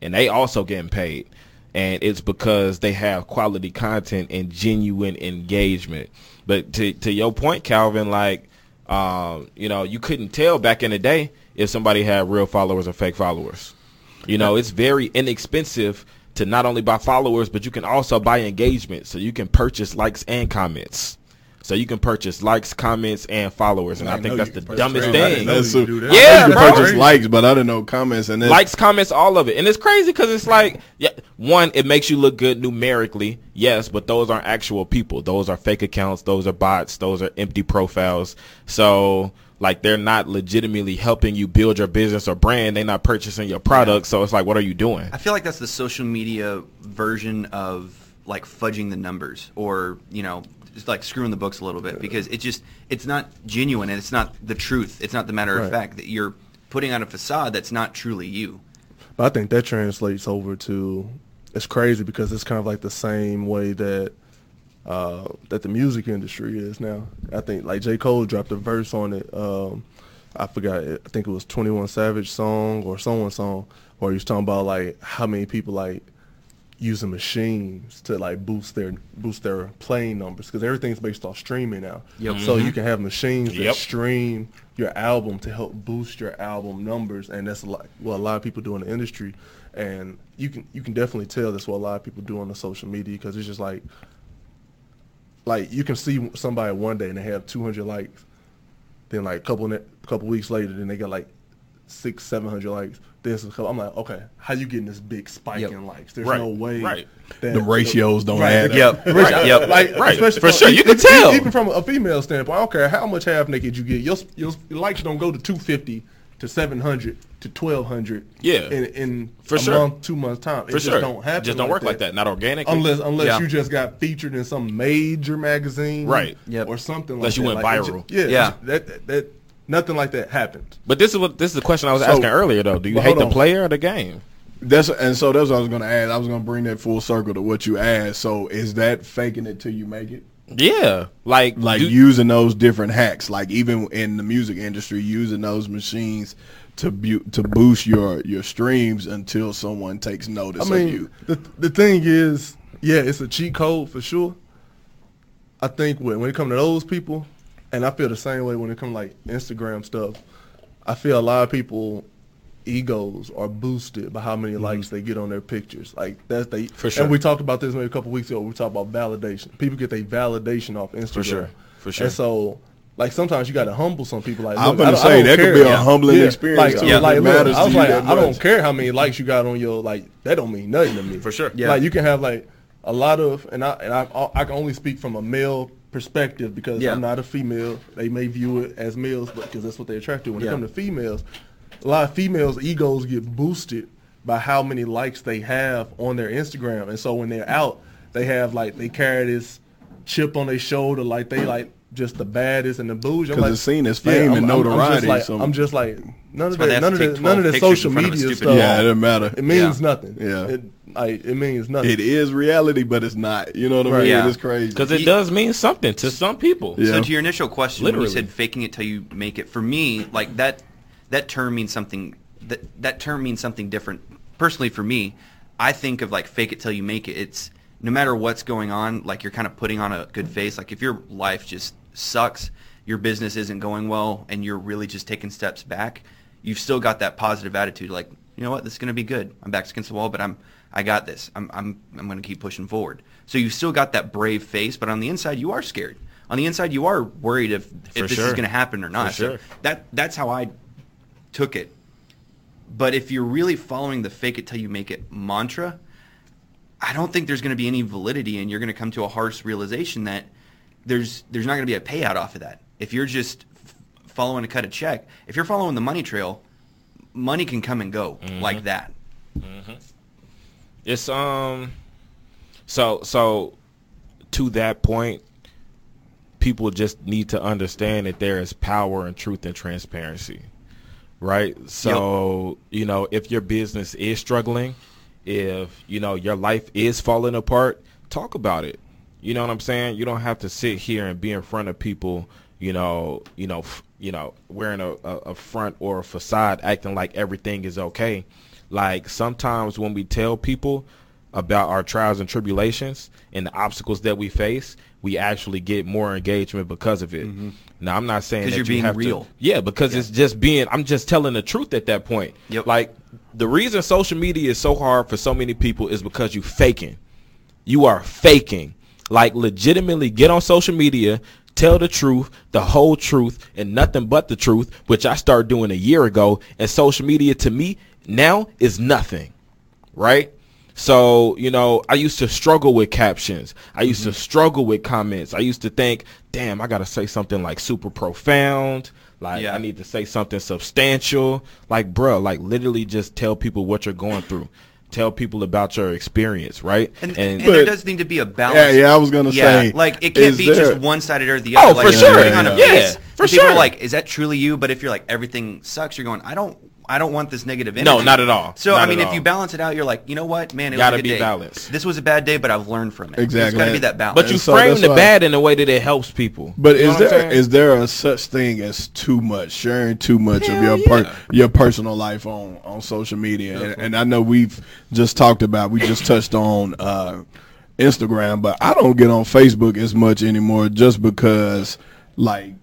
[SPEAKER 2] And they also getting paid. And it's because they have quality content and genuine engagement. But to to your point, Calvin, like um, you know, you couldn't tell back in the day if somebody had real followers or fake followers. You know, it's very inexpensive to not only buy followers, but you can also buy engagement. So you can purchase likes and comments. So you can purchase likes, comments, and followers, and I,
[SPEAKER 1] I
[SPEAKER 2] think that's the dumbest thing.
[SPEAKER 1] That's
[SPEAKER 3] you
[SPEAKER 1] so-
[SPEAKER 3] do that.
[SPEAKER 1] I
[SPEAKER 2] Yeah,
[SPEAKER 1] you can purchase likes, but I didn't know comments and that's,
[SPEAKER 2] likes, comments, all of it, and it's crazy because it's like, yeah, one, it makes you look good numerically, yes, but those aren't actual people. Those are fake accounts. Those are bots. Those are empty profiles. So, like, they're not legitimately helping you build your business or brand. They're not purchasing your product. So it's like, what are you doing?
[SPEAKER 4] I feel like that's the social media version of like fudging the numbers or, you know, just like screwing the books a little bit because it just it's not genuine and it's not the truth. It's not the matter of
[SPEAKER 3] Right.
[SPEAKER 4] fact that you're putting on a facade that's not truly you.
[SPEAKER 3] But I think that translates over to it's crazy because it's kind of like the same way that uh, that the music industry is now. I think like J Cole dropped a verse on it. Um, I forgot. I think it was Twenty One Savage song or someone song where he was talking about like how many people like using machines to like boost their boost their playing numbers because everything's based off streaming now.
[SPEAKER 4] Yep.
[SPEAKER 3] So you mm-hmm. can have machines that
[SPEAKER 2] Yep.
[SPEAKER 3] stream your album to help boost your album numbers, and that's a lot, what a lot of people do in the industry. And you can you can definitely tell that's what a lot of people do on the social media because it's just like like you can see somebody one day and they have 200 likes, then like a couple ne- couple weeks later, then they got like six, seven hundred likes. This is I'm like, okay, how you getting this big spike
[SPEAKER 4] Yep.
[SPEAKER 3] in likes? There's
[SPEAKER 2] Right,
[SPEAKER 3] no way
[SPEAKER 2] right.
[SPEAKER 3] that
[SPEAKER 1] the ratios don't
[SPEAKER 3] Right,
[SPEAKER 1] add
[SPEAKER 3] the-
[SPEAKER 1] up.
[SPEAKER 4] Yep.
[SPEAKER 3] Right.
[SPEAKER 4] Yep.
[SPEAKER 3] Like,
[SPEAKER 2] Right.
[SPEAKER 3] especially
[SPEAKER 2] For
[SPEAKER 3] from-
[SPEAKER 2] sure. You can
[SPEAKER 3] even-
[SPEAKER 2] tell.
[SPEAKER 3] Even from a female standpoint, I don't care how much half naked you get. Your, your, your likes don't go to 250 to 700 to 1200
[SPEAKER 2] Yeah.
[SPEAKER 3] in, in
[SPEAKER 2] For
[SPEAKER 3] a
[SPEAKER 2] sure.
[SPEAKER 3] month, two months time.
[SPEAKER 2] For
[SPEAKER 3] it just
[SPEAKER 2] sure.
[SPEAKER 3] don't happen.
[SPEAKER 2] Just don't work like that. Not organic.
[SPEAKER 3] Unless unless
[SPEAKER 4] Yeah.
[SPEAKER 3] you just got featured in some major magazine,
[SPEAKER 2] Right.
[SPEAKER 4] Yep.
[SPEAKER 3] or something.
[SPEAKER 2] Unless
[SPEAKER 3] like
[SPEAKER 2] you
[SPEAKER 3] that.
[SPEAKER 2] went
[SPEAKER 3] Like,
[SPEAKER 2] viral.
[SPEAKER 3] ju- yeah,
[SPEAKER 4] Yeah.
[SPEAKER 3] That, that that nothing like that happened.
[SPEAKER 2] But this is what this is the question I was
[SPEAKER 3] So-
[SPEAKER 2] asking earlier though. Do you hate the
[SPEAKER 3] on.
[SPEAKER 2] player or the game?
[SPEAKER 1] That's and so that's what I was gonna add. I was gonna bring that full circle to what you asked. So is that faking it till you make it?
[SPEAKER 2] Yeah, like
[SPEAKER 1] Like
[SPEAKER 2] do-
[SPEAKER 1] using those different hacks, like even in the music industry, using those machines to bu- to boost your your streams until someone takes notice
[SPEAKER 3] I mean,
[SPEAKER 1] of you.
[SPEAKER 3] the the thing is, yeah, it's a cheat code for sure. I think when when it comes to those people, and I feel the same way when it comes to like Instagram stuff. I feel a lot of people egos are boosted by how many mm-hmm. likes they get on their pictures. Like that's they
[SPEAKER 2] For sure.
[SPEAKER 3] And we talked about this maybe a couple weeks ago. We talked about validation. People get their validation off Instagram.
[SPEAKER 2] For sure. For sure.
[SPEAKER 3] And so. Like sometimes you got to humble some people. Like
[SPEAKER 1] I'm gonna
[SPEAKER 3] I don't- I
[SPEAKER 1] say
[SPEAKER 3] don't
[SPEAKER 1] that could be a humbling experience
[SPEAKER 3] Like,
[SPEAKER 1] too,
[SPEAKER 4] Yeah.
[SPEAKER 3] like look,
[SPEAKER 1] matters
[SPEAKER 3] I was
[SPEAKER 1] to you
[SPEAKER 3] like,
[SPEAKER 1] that
[SPEAKER 3] I don't care how many likes you got on your like. That don't mean nothing to me.
[SPEAKER 2] For sure.
[SPEAKER 4] Yeah.
[SPEAKER 3] Like you can have like a lot of, and I and I I can only speak from a male perspective because
[SPEAKER 4] Yeah.
[SPEAKER 3] I'm not a female. They may view it as males, but because that's what they're attracted to. When
[SPEAKER 4] Yeah.
[SPEAKER 3] it comes to females, a lot of females' egos get boosted by how many likes they have on their Instagram, and so when they're out, they have like they carry this chip on their shoulder, like they like just the baddest and the bougie. I'm
[SPEAKER 1] 'Cause
[SPEAKER 3] like,
[SPEAKER 1] it's seen as fame and
[SPEAKER 3] I'm, I'm
[SPEAKER 1] notoriety,
[SPEAKER 3] just like,
[SPEAKER 1] so-
[SPEAKER 3] I'm just like none of that, none of
[SPEAKER 4] to
[SPEAKER 3] that, none of
[SPEAKER 4] 12
[SPEAKER 3] that social
[SPEAKER 4] front of a
[SPEAKER 3] media stuff.
[SPEAKER 1] Yeah, it doesn't matter.
[SPEAKER 3] It means
[SPEAKER 4] Yeah.
[SPEAKER 3] nothing.
[SPEAKER 1] Yeah.
[SPEAKER 3] It, like it means nothing.
[SPEAKER 1] It is reality, but it's not. You know what I
[SPEAKER 3] Right.
[SPEAKER 1] mean?
[SPEAKER 4] Yeah.
[SPEAKER 1] It's crazy.
[SPEAKER 2] because it does mean something to some people.
[SPEAKER 1] Yeah.
[SPEAKER 4] So to your initial question, when
[SPEAKER 2] Literally.
[SPEAKER 4] you said faking it till you make it, for me, like that that term means something that that term means something different. Personally, for me, I think of like fake it till you make it. It's no matter what's going on, like you're kind of putting on a good face. Like if your life just sucks, your business isn't going well, and you're really just taking steps back, you've still got that positive attitude. Like you know what, this is going to be good. I'm back against the wall, but I'm I got this. I'm I'm I'm going to keep pushing forward. So you've still got that brave face, but on the inside you are scared. On the inside you are worried if
[SPEAKER 2] For
[SPEAKER 4] if this
[SPEAKER 2] sure.
[SPEAKER 4] is going to happen or not.
[SPEAKER 2] Sure.
[SPEAKER 4] So that that's how I took it. But if you're really following the fake it till you make it mantra, I don't think there's going to be any validity, and you're going to come to a harsh realization that there's there's not going to be a payout off of that. If you're just f- following to cut a check, if you're following the money trail, money can come and go mm-hmm. like that. Mm-hmm.
[SPEAKER 2] It's um so so to that point people just need to understand that there is power and truth and transparency. Right? So, you know, if your business is struggling, if, you know, your life is falling apart, talk about it. You know what I'm saying? You don't have to sit here and be in front of people, you know, you know, f- you know, wearing a, a, a front or a facade, acting like everything is okay. Like sometimes when we tell people about our trials and tribulations and the obstacles that we face, we actually get more engagement because of it. Mm-hmm. Now, I'm not saying that
[SPEAKER 4] you're
[SPEAKER 2] you
[SPEAKER 4] being
[SPEAKER 2] have
[SPEAKER 4] real.
[SPEAKER 2] To, yeah, because it's just being. I'm just telling the truth at that point.
[SPEAKER 4] Yep.
[SPEAKER 2] Like the reason social media is so hard for so many people is because you faking. You are faking. Like legitimately get on social media, tell the truth, the whole truth, and nothing but the truth, which I started doing a year ago. And social media to me now is nothing. Right? So, you know, I used to struggle with captions. I used to mm-hmm. struggle with comments. I used to think, damn, I got to say something like super profound. Like,
[SPEAKER 4] Yeah.
[SPEAKER 2] I need to say something substantial. Like, bruh, like literally just tell people what you're going through. Tell people about your experience, right?
[SPEAKER 4] And, and,
[SPEAKER 1] But-
[SPEAKER 4] there does need to be a balance.
[SPEAKER 1] Yeah, yeah, I was gonna
[SPEAKER 4] Yeah,
[SPEAKER 1] say,
[SPEAKER 4] like it can't be
[SPEAKER 1] there-
[SPEAKER 4] just one sided or the oh, other.
[SPEAKER 2] Oh,
[SPEAKER 4] like,
[SPEAKER 2] for
[SPEAKER 1] sure.
[SPEAKER 4] on a
[SPEAKER 2] Yeah,
[SPEAKER 4] piece.
[SPEAKER 2] for
[SPEAKER 4] And People
[SPEAKER 2] sure.
[SPEAKER 4] are like, "Is that truly you?" But if you're like, everything sucks, you're going, "I don't, I don't want this negative energy."
[SPEAKER 2] No, not at all.
[SPEAKER 4] So
[SPEAKER 2] Not
[SPEAKER 4] I mean, if
[SPEAKER 2] all.
[SPEAKER 4] you balance it out, you're like, you know what, man, it
[SPEAKER 2] Gotta
[SPEAKER 4] was a good
[SPEAKER 2] be
[SPEAKER 4] day.
[SPEAKER 2] balanced.
[SPEAKER 4] This was a bad day, but I've learned from it. It's
[SPEAKER 1] Exactly.
[SPEAKER 4] got to be that balance.
[SPEAKER 2] But you
[SPEAKER 1] And so
[SPEAKER 2] frame
[SPEAKER 1] that's
[SPEAKER 2] the
[SPEAKER 1] why-
[SPEAKER 2] bad in a way that it helps people.
[SPEAKER 1] But
[SPEAKER 2] You know
[SPEAKER 1] is
[SPEAKER 2] what I'm
[SPEAKER 1] there
[SPEAKER 2] saying?
[SPEAKER 1] is there a such thing as too much sharing too much
[SPEAKER 2] Hell
[SPEAKER 1] of your per, your personal life on on social media? And, and I know we've just talked about we just touched on uh, Instagram, but I don't get on Facebook as much anymore just because like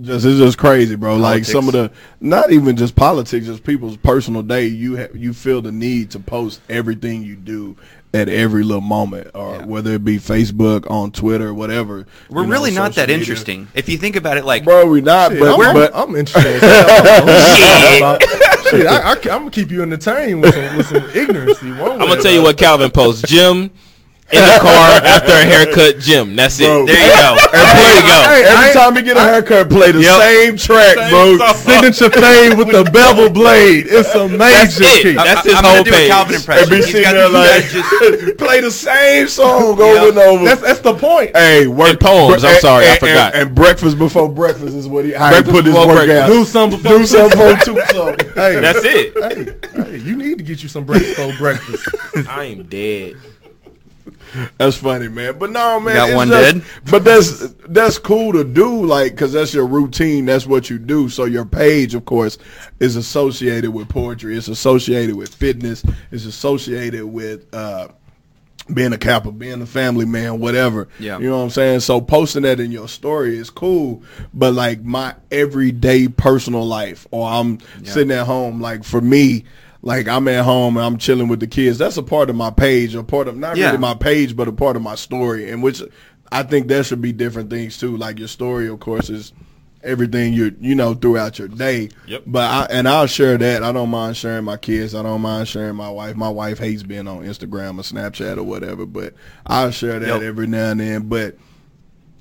[SPEAKER 1] just it's just crazy, bro. Like some of the not even just politics, just people's personal day. You ha- you feel the need to post everything you do at every little moment, or
[SPEAKER 4] Yeah.
[SPEAKER 1] whether it be Facebook, on Twitter, whatever.
[SPEAKER 4] we're
[SPEAKER 1] you know,
[SPEAKER 4] really not that
[SPEAKER 1] media.
[SPEAKER 4] interesting. If you think about it, like,
[SPEAKER 1] bro. we're not,
[SPEAKER 3] Shit,
[SPEAKER 1] but
[SPEAKER 3] I'm,
[SPEAKER 1] but
[SPEAKER 3] I'm interested. Shit, I, I, am gonna keep you entertained with some, with some ignorancy.
[SPEAKER 2] I'm gonna tell you what Calvin posts. Jim in the car after a haircut. Jim. That's it.
[SPEAKER 1] Bro.
[SPEAKER 2] There you go. There you go.
[SPEAKER 1] Hey, every time we get a haircut, play the
[SPEAKER 2] Yep.
[SPEAKER 1] same track, bro.
[SPEAKER 3] signature thing with the bevel blade. It's a major
[SPEAKER 2] That's it. That's
[SPEAKER 4] I,
[SPEAKER 2] his
[SPEAKER 4] I'm
[SPEAKER 2] whole
[SPEAKER 4] gonna do
[SPEAKER 2] page.
[SPEAKER 4] Calvin
[SPEAKER 1] And
[SPEAKER 4] impression.
[SPEAKER 1] be
[SPEAKER 4] He's
[SPEAKER 1] sitting
[SPEAKER 4] got
[SPEAKER 1] there like,
[SPEAKER 4] just
[SPEAKER 1] play the same song over and over.
[SPEAKER 3] That's that's the point.
[SPEAKER 1] Hey, work
[SPEAKER 2] And poems, I'm
[SPEAKER 1] and-
[SPEAKER 2] sorry, I forgot.
[SPEAKER 1] And, and breakfast before breakfast is what he. How he put his work
[SPEAKER 2] breakfast.
[SPEAKER 1] out.
[SPEAKER 3] Do something.
[SPEAKER 1] Do something for two something.
[SPEAKER 3] Hey,
[SPEAKER 2] That's it.
[SPEAKER 3] hey, hey, you need to get you some breakfast for breakfast.
[SPEAKER 2] I am dead.
[SPEAKER 1] That's funny, man. But no, man.
[SPEAKER 4] got one
[SPEAKER 1] just-
[SPEAKER 4] dead?
[SPEAKER 1] But that's that's cool to do, like, because that's your routine. That's what you do. So your page, of course, is associated with poetry. It's associated with fitness. It's associated with uh, being a Kappa, being a family man, whatever.
[SPEAKER 4] Yeah.
[SPEAKER 1] You know what I'm saying? So posting that in your story is cool, but like my everyday personal life, or I'm sitting at home, like for me, like I'm at home and I'm chilling with the kids. That's a part of my page, a part of not
[SPEAKER 4] Yeah.
[SPEAKER 1] really my page, but a part of my story, and which I think there should be different things too. Like your story, of course, is everything you you know throughout your day.
[SPEAKER 2] Yep.
[SPEAKER 1] But I and I'll share that. I don't mind sharing my kids. I don't mind sharing my wife. My wife hates being on Instagram or Snapchat or whatever, but I'll share that
[SPEAKER 4] Yep.
[SPEAKER 1] every now and then. But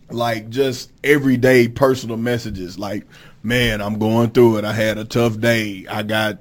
[SPEAKER 1] like just everyday personal messages like man i'm going through it i had a tough day i got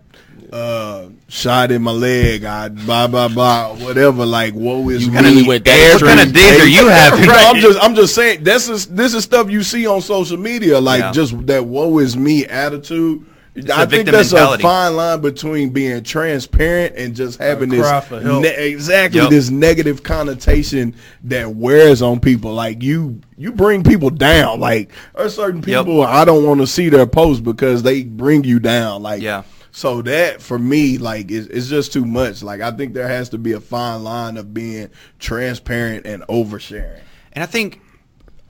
[SPEAKER 1] uh shot in my leg i blah blah blah whatever like woe is
[SPEAKER 2] You
[SPEAKER 1] me
[SPEAKER 2] really went that.
[SPEAKER 4] What kind of days are you having?
[SPEAKER 1] no, I'm just I'm just saying this is this is stuff you see on social media, like
[SPEAKER 4] Yeah.
[SPEAKER 1] just that woe is me attitude. I
[SPEAKER 4] a
[SPEAKER 1] think that's
[SPEAKER 4] mentality.
[SPEAKER 1] a fine line between being transparent and just having this
[SPEAKER 3] cry for help.
[SPEAKER 1] ne- exactly
[SPEAKER 4] Yep.
[SPEAKER 1] this negative connotation that wears on people. Like you you bring people down. Like there's certain
[SPEAKER 4] Yep.
[SPEAKER 1] people I don't want to see their posts because they bring you down. Like
[SPEAKER 4] Yeah.
[SPEAKER 1] So that for me, like, is it's just too much. Like, I think there has to be a fine line of being transparent and oversharing.
[SPEAKER 4] And I think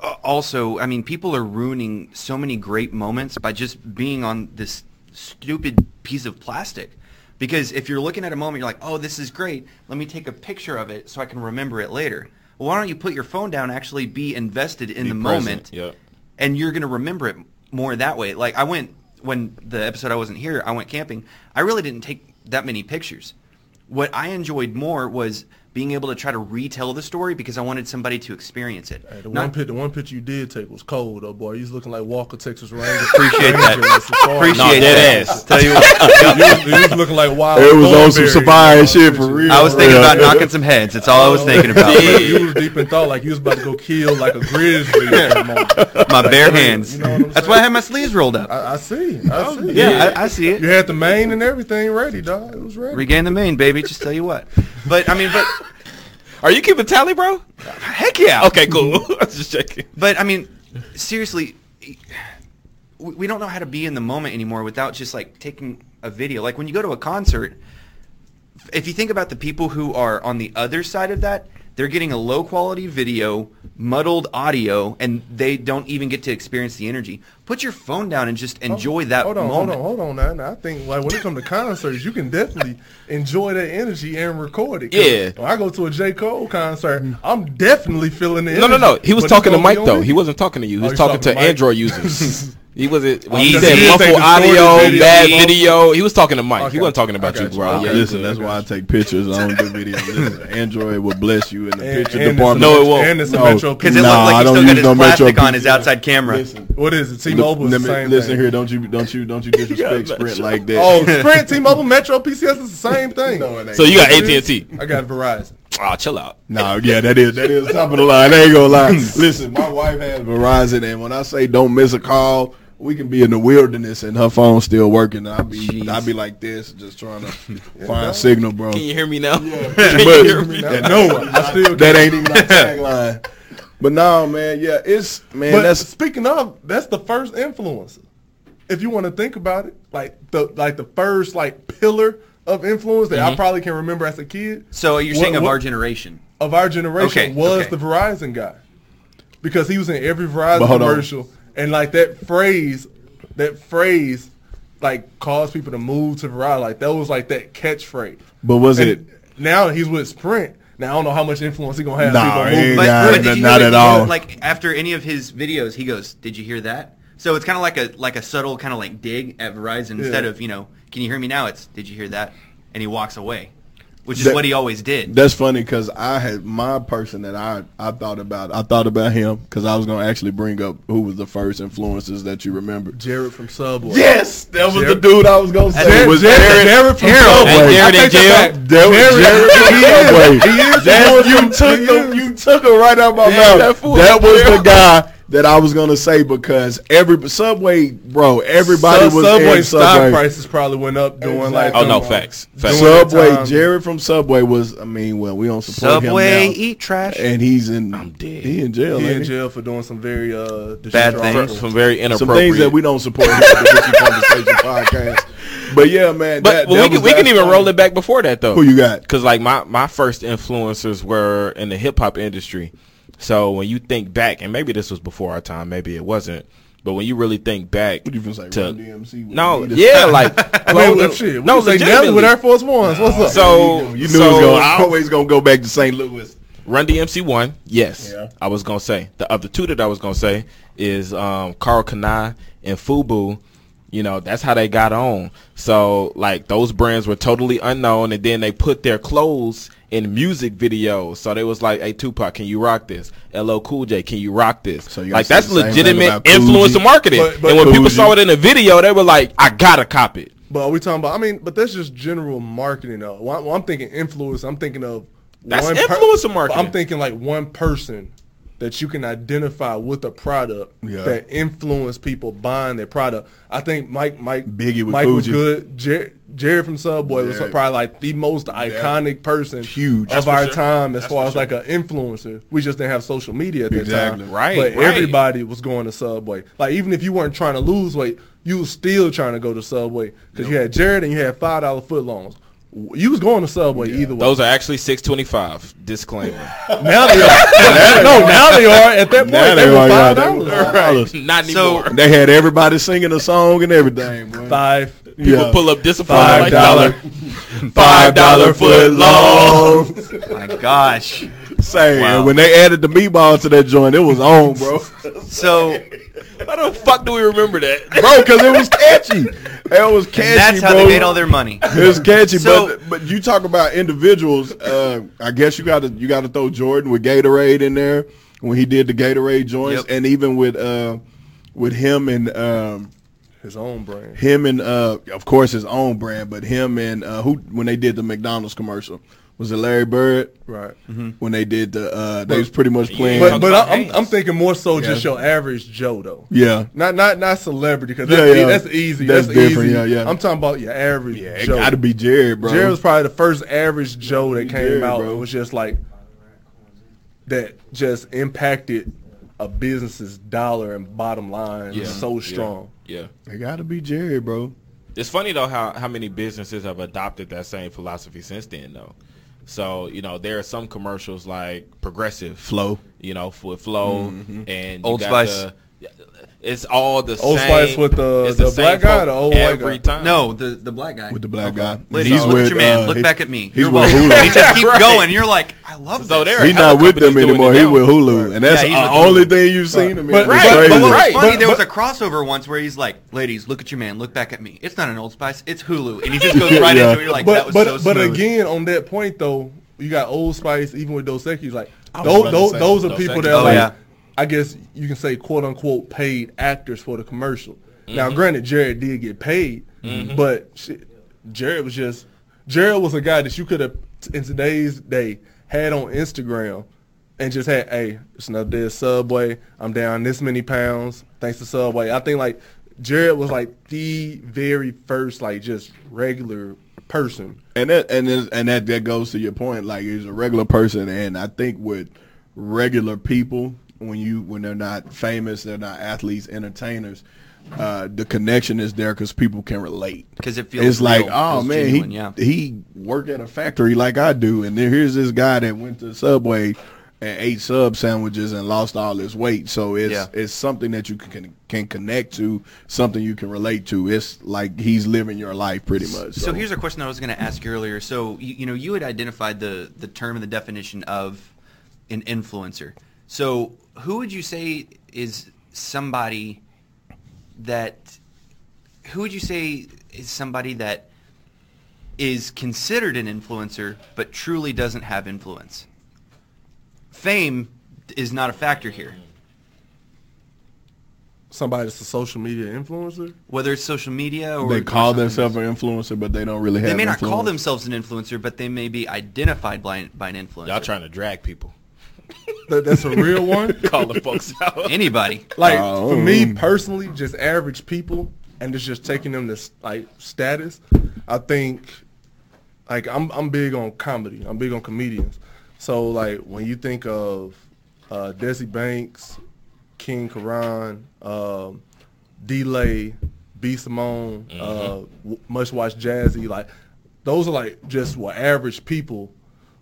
[SPEAKER 4] uh, also, I mean, people are ruining so many great moments by just being on this stupid piece of plastic. Because if you're looking at a moment, you're like, oh, this is great. Let me take a picture of it so I can remember it later. Well, why don't you put your phone down and actually be invested in
[SPEAKER 2] Be
[SPEAKER 4] the
[SPEAKER 2] present,
[SPEAKER 4] moment?
[SPEAKER 2] yep.
[SPEAKER 4] And you're going to remember it more that way. Like, I went, when the episode I wasn't here, I went camping. I really didn't take that many pictures what I enjoyed more was being able to try to retell the story because I wanted somebody to experience it.
[SPEAKER 3] Hey, the
[SPEAKER 4] Not-
[SPEAKER 3] one pic, the one picture you did take was cold, though, boy. You was looking like Walker, Texas Ranger.
[SPEAKER 4] Appreciate that.
[SPEAKER 3] Ranger in Safari.
[SPEAKER 4] Appreciate
[SPEAKER 2] No,
[SPEAKER 4] that.
[SPEAKER 2] ass.
[SPEAKER 4] Tell you what,
[SPEAKER 3] you, was, looking like wild.
[SPEAKER 1] It was on some
[SPEAKER 3] Thornberry, you know,
[SPEAKER 1] shit for real.
[SPEAKER 4] I was thinking
[SPEAKER 1] Yeah.
[SPEAKER 4] about knocking some heads. That's all I was thinking about.
[SPEAKER 2] Yeah.
[SPEAKER 3] You was deep in thought, like you was about to go kill like a grizzly. at that moment.
[SPEAKER 4] My bare hands.
[SPEAKER 3] You know
[SPEAKER 4] That's why I had my sleeves rolled up.
[SPEAKER 3] I, I see. I oh, see.
[SPEAKER 4] yeah, I, I see it.
[SPEAKER 3] You had the mane and everything ready, dog. It was ready.
[SPEAKER 4] Regain the mane, baby. Just tell you what. But I mean, but
[SPEAKER 2] Are you keeping tally, bro?
[SPEAKER 4] heck yeah.
[SPEAKER 2] Okay, cool. I was just checking.
[SPEAKER 4] But I mean, seriously, we we don't know how to be in the moment anymore without just like taking a video. Like when you go to a concert, if you think about the people who are on the other side of that, they're getting a low quality video, muddled audio, and they don't even get to experience the energy. Put your phone down and just enjoy that
[SPEAKER 3] hold on,
[SPEAKER 4] moment.
[SPEAKER 3] Hold on, hold on. Now, now I think like when it comes to concerts, you can definitely enjoy that energy and record it.
[SPEAKER 2] Yeah.
[SPEAKER 3] When I go to a J Cole concert, I'm definitely feeling the
[SPEAKER 2] No, no, no. He was talking to Mike though.
[SPEAKER 3] me.
[SPEAKER 2] He wasn't talking to you. He
[SPEAKER 3] Oh,
[SPEAKER 2] was
[SPEAKER 3] he's
[SPEAKER 2] talking
[SPEAKER 3] talking
[SPEAKER 2] to
[SPEAKER 3] to Mike?
[SPEAKER 2] Android users. He wasn't when
[SPEAKER 3] Oh,
[SPEAKER 2] he said muffled
[SPEAKER 3] take the distorted
[SPEAKER 2] audio,
[SPEAKER 3] video.
[SPEAKER 2] bad video. He was talking to Mike. He wasn't talking about you,
[SPEAKER 3] you.
[SPEAKER 2] bro.
[SPEAKER 3] Okay.
[SPEAKER 2] Yeah,
[SPEAKER 1] Listen, that's why I take pictures. I don't do video. Listen, Android will bless you in the
[SPEAKER 3] And-
[SPEAKER 1] picture
[SPEAKER 3] and
[SPEAKER 1] department.
[SPEAKER 2] No, it won't.
[SPEAKER 3] And it's a
[SPEAKER 1] No.
[SPEAKER 3] Metro
[SPEAKER 4] Because it
[SPEAKER 1] Nah,
[SPEAKER 4] looked
[SPEAKER 1] I
[SPEAKER 4] like he
[SPEAKER 1] don't
[SPEAKER 4] still got
[SPEAKER 1] use
[SPEAKER 4] his
[SPEAKER 1] no Metro
[SPEAKER 4] plastic on his outside camera.
[SPEAKER 1] Listen,
[SPEAKER 3] What is it? T-Mobile.
[SPEAKER 1] let
[SPEAKER 3] the same
[SPEAKER 1] listen
[SPEAKER 3] thing.
[SPEAKER 1] here. Don't you don't you don't you disrespect Sprint like oh, that?
[SPEAKER 3] Oh, Sprint, T-Mobile, Metro, PCS is the same thing.
[SPEAKER 1] No, it ain't.
[SPEAKER 2] So you got AT and
[SPEAKER 3] is?
[SPEAKER 2] T.
[SPEAKER 3] I got Verizon.
[SPEAKER 2] Oh, chill out.
[SPEAKER 1] No, yeah, that is that is top of the line. I ain't gonna lie. Listen, my wife has Verizon, and when I say don't miss a call, we can be in the wilderness and her phone's still working. I be
[SPEAKER 4] Jeez.
[SPEAKER 1] I be like this, just trying to find signal, bro.
[SPEAKER 2] Can you hear me now?
[SPEAKER 1] Yeah, but
[SPEAKER 3] Yeah, no, I still
[SPEAKER 1] that ain't even our tagline. But no, man, yeah, it's man.
[SPEAKER 3] But
[SPEAKER 1] that's
[SPEAKER 3] speaking of, that's the first influencer. If you want to think about it, like the like the first like pillar of influence that I mm-hmm. probably can remember as a kid
[SPEAKER 4] So you're
[SPEAKER 3] What-
[SPEAKER 4] saying of
[SPEAKER 3] what-
[SPEAKER 4] our generation.
[SPEAKER 3] of our generation
[SPEAKER 4] Okay,
[SPEAKER 3] was
[SPEAKER 4] okay.
[SPEAKER 3] the Verizon guy, because he was in every Verizon
[SPEAKER 1] commercial. on.
[SPEAKER 3] Commercial, and like that phrase, that phrase, like caused people to move to Verizon. Like that was like that catchphrase.
[SPEAKER 1] But was
[SPEAKER 3] And
[SPEAKER 1] it?
[SPEAKER 3] Now he's with Sprint. Now I don't know how much influence he gonna have.
[SPEAKER 1] Nah,
[SPEAKER 3] people
[SPEAKER 1] he ain't
[SPEAKER 4] But,
[SPEAKER 1] got
[SPEAKER 4] but
[SPEAKER 1] it, not
[SPEAKER 4] hear
[SPEAKER 1] at
[SPEAKER 4] that-
[SPEAKER 1] all.
[SPEAKER 4] Like after any of his videos, he goes, "Did you hear that?" So it's kind of like a like a subtle kind of like dig at Verizon instead of you know, "Can you hear me now?" It's "Did you hear that?" And he walks away, which is
[SPEAKER 1] That-
[SPEAKER 4] what he always did.
[SPEAKER 1] That's funny because I had my person that I I thought about. I thought about him because I was gonna actually bring up who was the first influences that you remember.
[SPEAKER 3] Jared from Subway.
[SPEAKER 1] Yes, that was the dude I was gonna say.
[SPEAKER 3] Jared,
[SPEAKER 1] was
[SPEAKER 3] Jared,
[SPEAKER 1] Jared,
[SPEAKER 3] Jared from
[SPEAKER 4] Harold.
[SPEAKER 3] Subway.
[SPEAKER 2] And Jared
[SPEAKER 3] I
[SPEAKER 2] in
[SPEAKER 3] take that
[SPEAKER 2] was
[SPEAKER 3] back.
[SPEAKER 1] Jared,
[SPEAKER 3] Jared,
[SPEAKER 1] Jared,
[SPEAKER 3] he is.
[SPEAKER 1] He
[SPEAKER 3] He is.
[SPEAKER 1] That, you took
[SPEAKER 3] is.
[SPEAKER 1] him. You took him right out my
[SPEAKER 2] Yeah,
[SPEAKER 1] mouth.
[SPEAKER 2] that
[SPEAKER 1] That
[SPEAKER 2] was
[SPEAKER 1] was the guy that I was gonna say because every Subway, bro, everybody
[SPEAKER 3] Sub-
[SPEAKER 1] was
[SPEAKER 3] Subway
[SPEAKER 1] in
[SPEAKER 3] stock
[SPEAKER 1] Subway.
[SPEAKER 3] prices probably went up doing like
[SPEAKER 2] Oh no, facts. Facts.
[SPEAKER 1] Subway,
[SPEAKER 3] time-
[SPEAKER 1] Jared from Subway was. I mean, well, we don't support
[SPEAKER 4] Subway,
[SPEAKER 1] him now,
[SPEAKER 4] eat trash.
[SPEAKER 1] and he's in.
[SPEAKER 2] I'm dead.
[SPEAKER 1] He in jail.
[SPEAKER 3] He in jail for doing some very uh
[SPEAKER 4] Bad things.
[SPEAKER 2] Some very inappropriate Some
[SPEAKER 1] things that we don't support here at the Wiki Conversation podcast. But yeah, man.
[SPEAKER 2] But
[SPEAKER 1] that,
[SPEAKER 2] but
[SPEAKER 1] that
[SPEAKER 2] we can we can even
[SPEAKER 1] funny.
[SPEAKER 2] roll it back before that though.
[SPEAKER 1] Who you got?
[SPEAKER 2] Because like my my first influencers were in the hip hop industry. So when you think back, and maybe this was before our time, maybe it wasn't. But when you really think back,
[SPEAKER 1] What you gonna say?
[SPEAKER 2] to
[SPEAKER 1] DMC?
[SPEAKER 2] no, yeah, like
[SPEAKER 3] I mean, well, shit.
[SPEAKER 2] No,
[SPEAKER 3] say Nelly with Air Force Ones. What's up?
[SPEAKER 2] So
[SPEAKER 1] you knew
[SPEAKER 2] so,
[SPEAKER 1] it was going. I always gonna go back to St. Louis.
[SPEAKER 2] Run DMC one, yes.
[SPEAKER 1] Yeah.
[SPEAKER 2] I was gonna say the other two that I was gonna say is um, Karl Kani and FUBU. You know, that's how they got on. So like those brands were totally unknown, and then they put their clothes in music videos. So they was like, "Hey Tupac, can you rock this? LL Cool J, can you rock this?"
[SPEAKER 1] So you're
[SPEAKER 2] like that's
[SPEAKER 1] say the same thing
[SPEAKER 2] legitimate
[SPEAKER 1] about
[SPEAKER 2] influencer marketing.
[SPEAKER 3] But- but
[SPEAKER 2] and when people saw it in the video, they were like, "I gotta cop it."
[SPEAKER 3] But are we talking about? I mean, but that's just general marketing, though. When I'm, thinking influence. I'm thinking of
[SPEAKER 2] That's
[SPEAKER 3] one
[SPEAKER 2] influencer marketing.
[SPEAKER 3] I'm thinking like one person that you can identify with a product
[SPEAKER 1] Yeah.
[SPEAKER 3] that influence people buying their product. I think Mike, Mike,
[SPEAKER 1] Biggie with
[SPEAKER 3] Mike was good. Jer- Jared from Subway was probably like the most iconic person
[SPEAKER 1] Huge.
[SPEAKER 3] of
[SPEAKER 1] That's
[SPEAKER 3] our
[SPEAKER 2] sure.
[SPEAKER 3] time as
[SPEAKER 2] That's
[SPEAKER 3] far
[SPEAKER 2] for
[SPEAKER 3] as like an influencer. We just didn't have social media at that time.
[SPEAKER 2] Right,
[SPEAKER 3] But
[SPEAKER 2] right.
[SPEAKER 3] everybody was going to Subway. Like even if you weren't trying to lose weight, you was still trying to go to Subway because you had Jared and you had five dollar footlongs. You was going to Subway either way.
[SPEAKER 2] Those are actually six twenty five. Disclaimer.
[SPEAKER 3] now they are. no, now they are. At that point,
[SPEAKER 1] Now
[SPEAKER 3] they,
[SPEAKER 1] they
[SPEAKER 3] were five dollars.
[SPEAKER 1] dollars.
[SPEAKER 2] Not
[SPEAKER 4] So-
[SPEAKER 1] They had everybody singing a song and everything. Boy.
[SPEAKER 3] Five.
[SPEAKER 2] People
[SPEAKER 1] Yeah.
[SPEAKER 2] pull up discipline
[SPEAKER 3] Five
[SPEAKER 2] like.
[SPEAKER 1] Five dollar foot long.
[SPEAKER 4] My gosh.
[SPEAKER 1] Say,
[SPEAKER 4] Wow.
[SPEAKER 1] and when they added the meatball to that joint, it was on, bro.
[SPEAKER 4] So
[SPEAKER 2] How the fuck do we remember that?
[SPEAKER 1] bro, because it was catchy. It was catchy,
[SPEAKER 4] and that's how
[SPEAKER 1] bro.
[SPEAKER 4] they made all their money.
[SPEAKER 1] It was catchy,
[SPEAKER 4] So-
[SPEAKER 1] but but you talk about individuals. Uh, I guess you got to you got to throw Jordan with Gatorade in there when he did the Gatorade joints,
[SPEAKER 4] Yep.
[SPEAKER 1] and even with uh, with him and um,
[SPEAKER 3] His own brand.
[SPEAKER 1] him and uh, of course his own brand, but him and uh, who when they did the McDonald's commercial was it Larry Bird
[SPEAKER 3] Right.
[SPEAKER 1] when they did the uh, they was pretty much playing.
[SPEAKER 3] But but
[SPEAKER 2] about
[SPEAKER 3] I, I'm I'm thinking more so just your average Joe though.
[SPEAKER 1] yeah,
[SPEAKER 3] Not not not celebrity because
[SPEAKER 1] Yeah,
[SPEAKER 3] that's,
[SPEAKER 1] yeah.
[SPEAKER 3] that's easy.
[SPEAKER 1] That's
[SPEAKER 3] That's,
[SPEAKER 1] different,
[SPEAKER 3] easy.
[SPEAKER 1] yeah, yeah.
[SPEAKER 3] I'm talking about your average
[SPEAKER 1] yeah, it
[SPEAKER 3] Joe.
[SPEAKER 1] got to be Jared, bro.
[SPEAKER 3] Jared was probably the first average Joe that came
[SPEAKER 1] Jared,
[SPEAKER 3] out.
[SPEAKER 1] bro.
[SPEAKER 3] It was just like that just impacted a business's dollar and bottom line
[SPEAKER 2] Yeah.
[SPEAKER 3] so
[SPEAKER 2] Yeah.
[SPEAKER 3] strong.
[SPEAKER 2] Yeah.
[SPEAKER 1] it got to be Jared, bro.
[SPEAKER 2] It's funny though how how many businesses have adopted that same philosophy since then though. So you know there are some commercials like Progressive
[SPEAKER 1] Flo.
[SPEAKER 2] you know for Flo
[SPEAKER 1] Mm-hmm.
[SPEAKER 2] and you
[SPEAKER 4] Old
[SPEAKER 2] got
[SPEAKER 4] Spice.
[SPEAKER 2] the- it's all the same.
[SPEAKER 3] Old
[SPEAKER 2] same.
[SPEAKER 3] Spice with the-
[SPEAKER 2] it's
[SPEAKER 3] the black guy the old white
[SPEAKER 2] every
[SPEAKER 3] guy?
[SPEAKER 2] time.
[SPEAKER 4] No, the the black guy.
[SPEAKER 1] with the black guy.
[SPEAKER 4] Ladies,
[SPEAKER 1] He's
[SPEAKER 4] look
[SPEAKER 1] with,
[SPEAKER 4] at your man.
[SPEAKER 1] uh,
[SPEAKER 4] look
[SPEAKER 1] he-
[SPEAKER 4] back at me.
[SPEAKER 1] He's
[SPEAKER 4] You're
[SPEAKER 1] with. Hulu.
[SPEAKER 4] And he just keep
[SPEAKER 2] Right.
[SPEAKER 4] going. You're like, I love
[SPEAKER 2] So
[SPEAKER 4] this.
[SPEAKER 1] He's not with them anymore.
[SPEAKER 2] it
[SPEAKER 1] He
[SPEAKER 2] now.
[SPEAKER 1] with Hulu, and that's
[SPEAKER 4] Yeah,
[SPEAKER 1] the only
[SPEAKER 4] Hulu.
[SPEAKER 1] thing you've seen him in.
[SPEAKER 3] But-
[SPEAKER 1] It's
[SPEAKER 3] but-
[SPEAKER 1] crazy.
[SPEAKER 4] But what's
[SPEAKER 3] Right.
[SPEAKER 4] funny,
[SPEAKER 3] But-
[SPEAKER 4] there was a crossover once where he's like, "Ladies, look at your man. Look back at me. It's not an Old Spice. It's Hulu." And he just goes right into it. You're like, "That was so
[SPEAKER 3] but again, on that point though, you got Old Spice even with Dos Equis. Like those those, are people that
[SPEAKER 4] Oh,
[SPEAKER 3] like,
[SPEAKER 4] yeah.
[SPEAKER 3] I guess you can say quote unquote paid actors for the commercial. Now,
[SPEAKER 2] Mm-hmm.
[SPEAKER 3] granted, Jared did get paid, but shit, Jared was just Jared was a guy that you could have in today's day had on Instagram and just had, hey, it's another day of Subway. I'm down this many pounds thanks to Subway. I think like Jared was like the very first like just regular person.
[SPEAKER 1] And that and this, and that that goes to your point. Like he's a regular person, and I think with regular people, when you when they're not famous, they're not athletes, entertainers. Uh, the connection is there because people can relate.
[SPEAKER 4] 'Cause it feels
[SPEAKER 1] it's like, oh
[SPEAKER 4] feels
[SPEAKER 1] man,
[SPEAKER 4] genuine,
[SPEAKER 1] he
[SPEAKER 4] yeah.
[SPEAKER 1] he work at a factory like I do, and then here's this guy that went to Subway and ate sub sandwiches and lost all his weight. So it's
[SPEAKER 4] Yeah.
[SPEAKER 1] it's something that you can can connect to, something you can relate to. It's like he's living your life pretty much.
[SPEAKER 4] So here's a question that I was going to ask you earlier. So you, you know, you had identified the the term and the definition of an influencer. So who would you say is somebody that? Who would you say is somebody that is considered an influencer but truly doesn't have influence? Fame is not a factor here.
[SPEAKER 3] Somebody that's a social media influencer.
[SPEAKER 4] Whether it's social media or
[SPEAKER 1] they call themselves an influencer, but they don't really have.
[SPEAKER 4] They may not call themselves an influencer, but they may be identified by, by an influencer.
[SPEAKER 2] Y'all trying to drag people.
[SPEAKER 3] That, that's a real one.
[SPEAKER 2] Call the folks out.
[SPEAKER 4] Anybody.
[SPEAKER 3] Like
[SPEAKER 1] Oh.
[SPEAKER 3] for me personally, just average people, and it's just taking them to like status. I think, like I'm I'm big on comedy. I'm big on comedians. So like when you think of uh, Desi Banks, King Keraun, um, Delay, B Simone, uh, w- Much Watch Jazzy, like those are like just what average people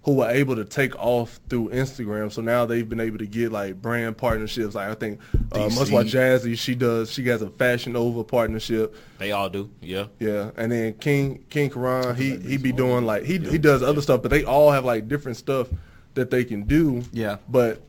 [SPEAKER 3] who were able to take off through Instagram. So now they've been able to get like brand partnerships. Like I think uh,
[SPEAKER 1] DC.
[SPEAKER 3] Much Watch Jazzy, she does. She has a Fashion Nova partnership.
[SPEAKER 2] They all do. Yeah.
[SPEAKER 3] Yeah, and then King King Keraun, he he be doing like he he does other stuff, but they all have like different stuff that they can do.
[SPEAKER 4] Yeah.
[SPEAKER 3] but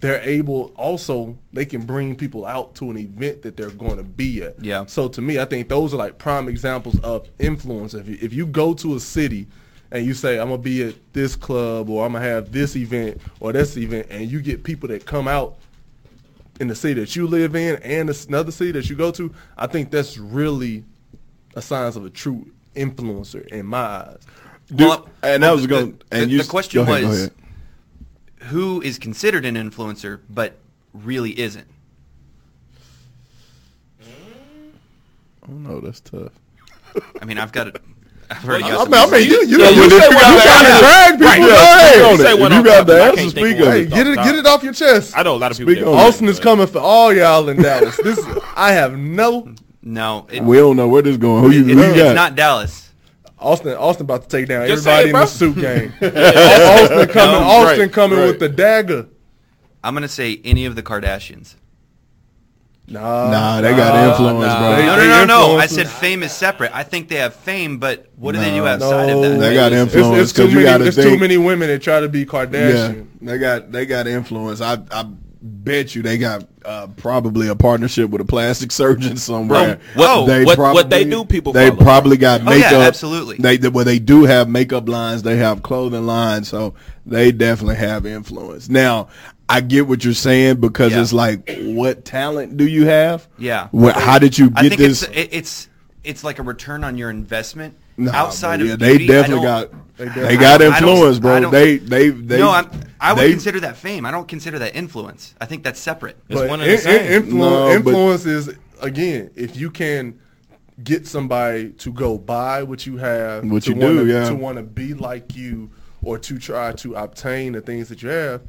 [SPEAKER 3] they're able also they can bring people out to an event that they're going to be at.
[SPEAKER 4] Yeah.
[SPEAKER 3] So to me, I think those are like prime examples of influence. If you, if you go to a city and you say I'm gonna be at this club or I'm gonna have this event or this event, and you get people that come out in the city that you live in and another city that you go to, I think that's really a sign of a true influencer in my eyes.
[SPEAKER 1] Dude,
[SPEAKER 4] Well,
[SPEAKER 1] and that
[SPEAKER 4] well,
[SPEAKER 1] was going.
[SPEAKER 4] the-
[SPEAKER 1] And
[SPEAKER 4] the
[SPEAKER 1] you
[SPEAKER 4] question
[SPEAKER 1] go ahead, go
[SPEAKER 4] was-
[SPEAKER 1] ahead.
[SPEAKER 4] Who is considered an influencer but really isn't?
[SPEAKER 1] Oh no, that's tough.
[SPEAKER 4] I mean, I've got it. I've
[SPEAKER 2] Well,
[SPEAKER 4] got
[SPEAKER 1] I mean, I mean, you, you,
[SPEAKER 2] Yeah,
[SPEAKER 1] you,
[SPEAKER 2] you
[SPEAKER 1] you,
[SPEAKER 2] say
[SPEAKER 1] you trying to drag people.
[SPEAKER 2] Right.
[SPEAKER 1] Go
[SPEAKER 2] You
[SPEAKER 1] on it.
[SPEAKER 2] one
[SPEAKER 1] If
[SPEAKER 2] on
[SPEAKER 1] you got the
[SPEAKER 2] I
[SPEAKER 1] answer, speak
[SPEAKER 2] of
[SPEAKER 1] of.
[SPEAKER 3] Hey,
[SPEAKER 1] it.
[SPEAKER 3] get it get it off your chest.
[SPEAKER 2] I know a lot of people.
[SPEAKER 1] Speak
[SPEAKER 2] that
[SPEAKER 1] on
[SPEAKER 2] do
[SPEAKER 1] it.
[SPEAKER 3] Austin is coming for all y'all in Dallas. This I have no
[SPEAKER 4] No, it,
[SPEAKER 1] We don't know where this is going. Who you,
[SPEAKER 4] it-
[SPEAKER 1] who you
[SPEAKER 4] it's
[SPEAKER 1] got?
[SPEAKER 4] not Dallas.
[SPEAKER 3] Austin. Austin about to take down
[SPEAKER 2] Just
[SPEAKER 3] everybody
[SPEAKER 2] it,
[SPEAKER 3] in
[SPEAKER 2] bro.
[SPEAKER 3] the suit game. Austin coming.
[SPEAKER 4] No,
[SPEAKER 3] Austin
[SPEAKER 1] right,
[SPEAKER 3] coming
[SPEAKER 1] right.
[SPEAKER 3] with the dagger.
[SPEAKER 4] I'm gonna say any of the Kardashians.
[SPEAKER 3] Nah,
[SPEAKER 1] Nah, they got influence,
[SPEAKER 2] nah.
[SPEAKER 1] bro.
[SPEAKER 3] They-
[SPEAKER 4] No, no, no, no. I said fame is separate. I think they have fame, but what do they do outside
[SPEAKER 3] No.
[SPEAKER 4] of that?
[SPEAKER 1] They got influence
[SPEAKER 3] it's too
[SPEAKER 1] because you
[SPEAKER 3] many.
[SPEAKER 1] got to
[SPEAKER 3] It's too many women that try to be
[SPEAKER 1] Yeah,
[SPEAKER 3] Kardashian.
[SPEAKER 1] they got they got influence. I I bet you they got uh, probably a partnership with a plastic surgeon somewhere.
[SPEAKER 2] Bro, what- what- what they do, people
[SPEAKER 1] They
[SPEAKER 2] follow.
[SPEAKER 1] probably got
[SPEAKER 4] Oh, yeah,
[SPEAKER 1] makeup.
[SPEAKER 4] absolutely.
[SPEAKER 1] They they- well they do have makeup lines. They have clothing lines. So they definitely have influence. Now I get what you're saying because
[SPEAKER 4] Yeah.
[SPEAKER 1] it's like, what talent do you have?
[SPEAKER 4] Yeah.
[SPEAKER 1] What, how did you
[SPEAKER 4] I
[SPEAKER 1] get
[SPEAKER 4] think
[SPEAKER 1] this?
[SPEAKER 4] it's it's it's like a return on your investment.
[SPEAKER 1] Nah,
[SPEAKER 4] Outside
[SPEAKER 1] bro,
[SPEAKER 4] of
[SPEAKER 1] yeah, they
[SPEAKER 4] beauty,
[SPEAKER 1] definitely got
[SPEAKER 3] They
[SPEAKER 1] they,
[SPEAKER 3] definitely-
[SPEAKER 1] got
[SPEAKER 4] I don't- I don't-
[SPEAKER 1] influence, bro. They they they
[SPEAKER 4] no, I'm, I would
[SPEAKER 1] they-
[SPEAKER 4] consider that fame. I don't consider that influence. I think that's separate.
[SPEAKER 2] It's
[SPEAKER 3] But
[SPEAKER 2] one and the
[SPEAKER 3] in-
[SPEAKER 2] same.
[SPEAKER 3] influ-
[SPEAKER 1] No, but-
[SPEAKER 3] influence is again if you can get somebody to go buy what you have,
[SPEAKER 1] What
[SPEAKER 3] to
[SPEAKER 1] you do,
[SPEAKER 3] wanna,
[SPEAKER 1] yeah.
[SPEAKER 3] to want to be like you, or to try to obtain the things that you have.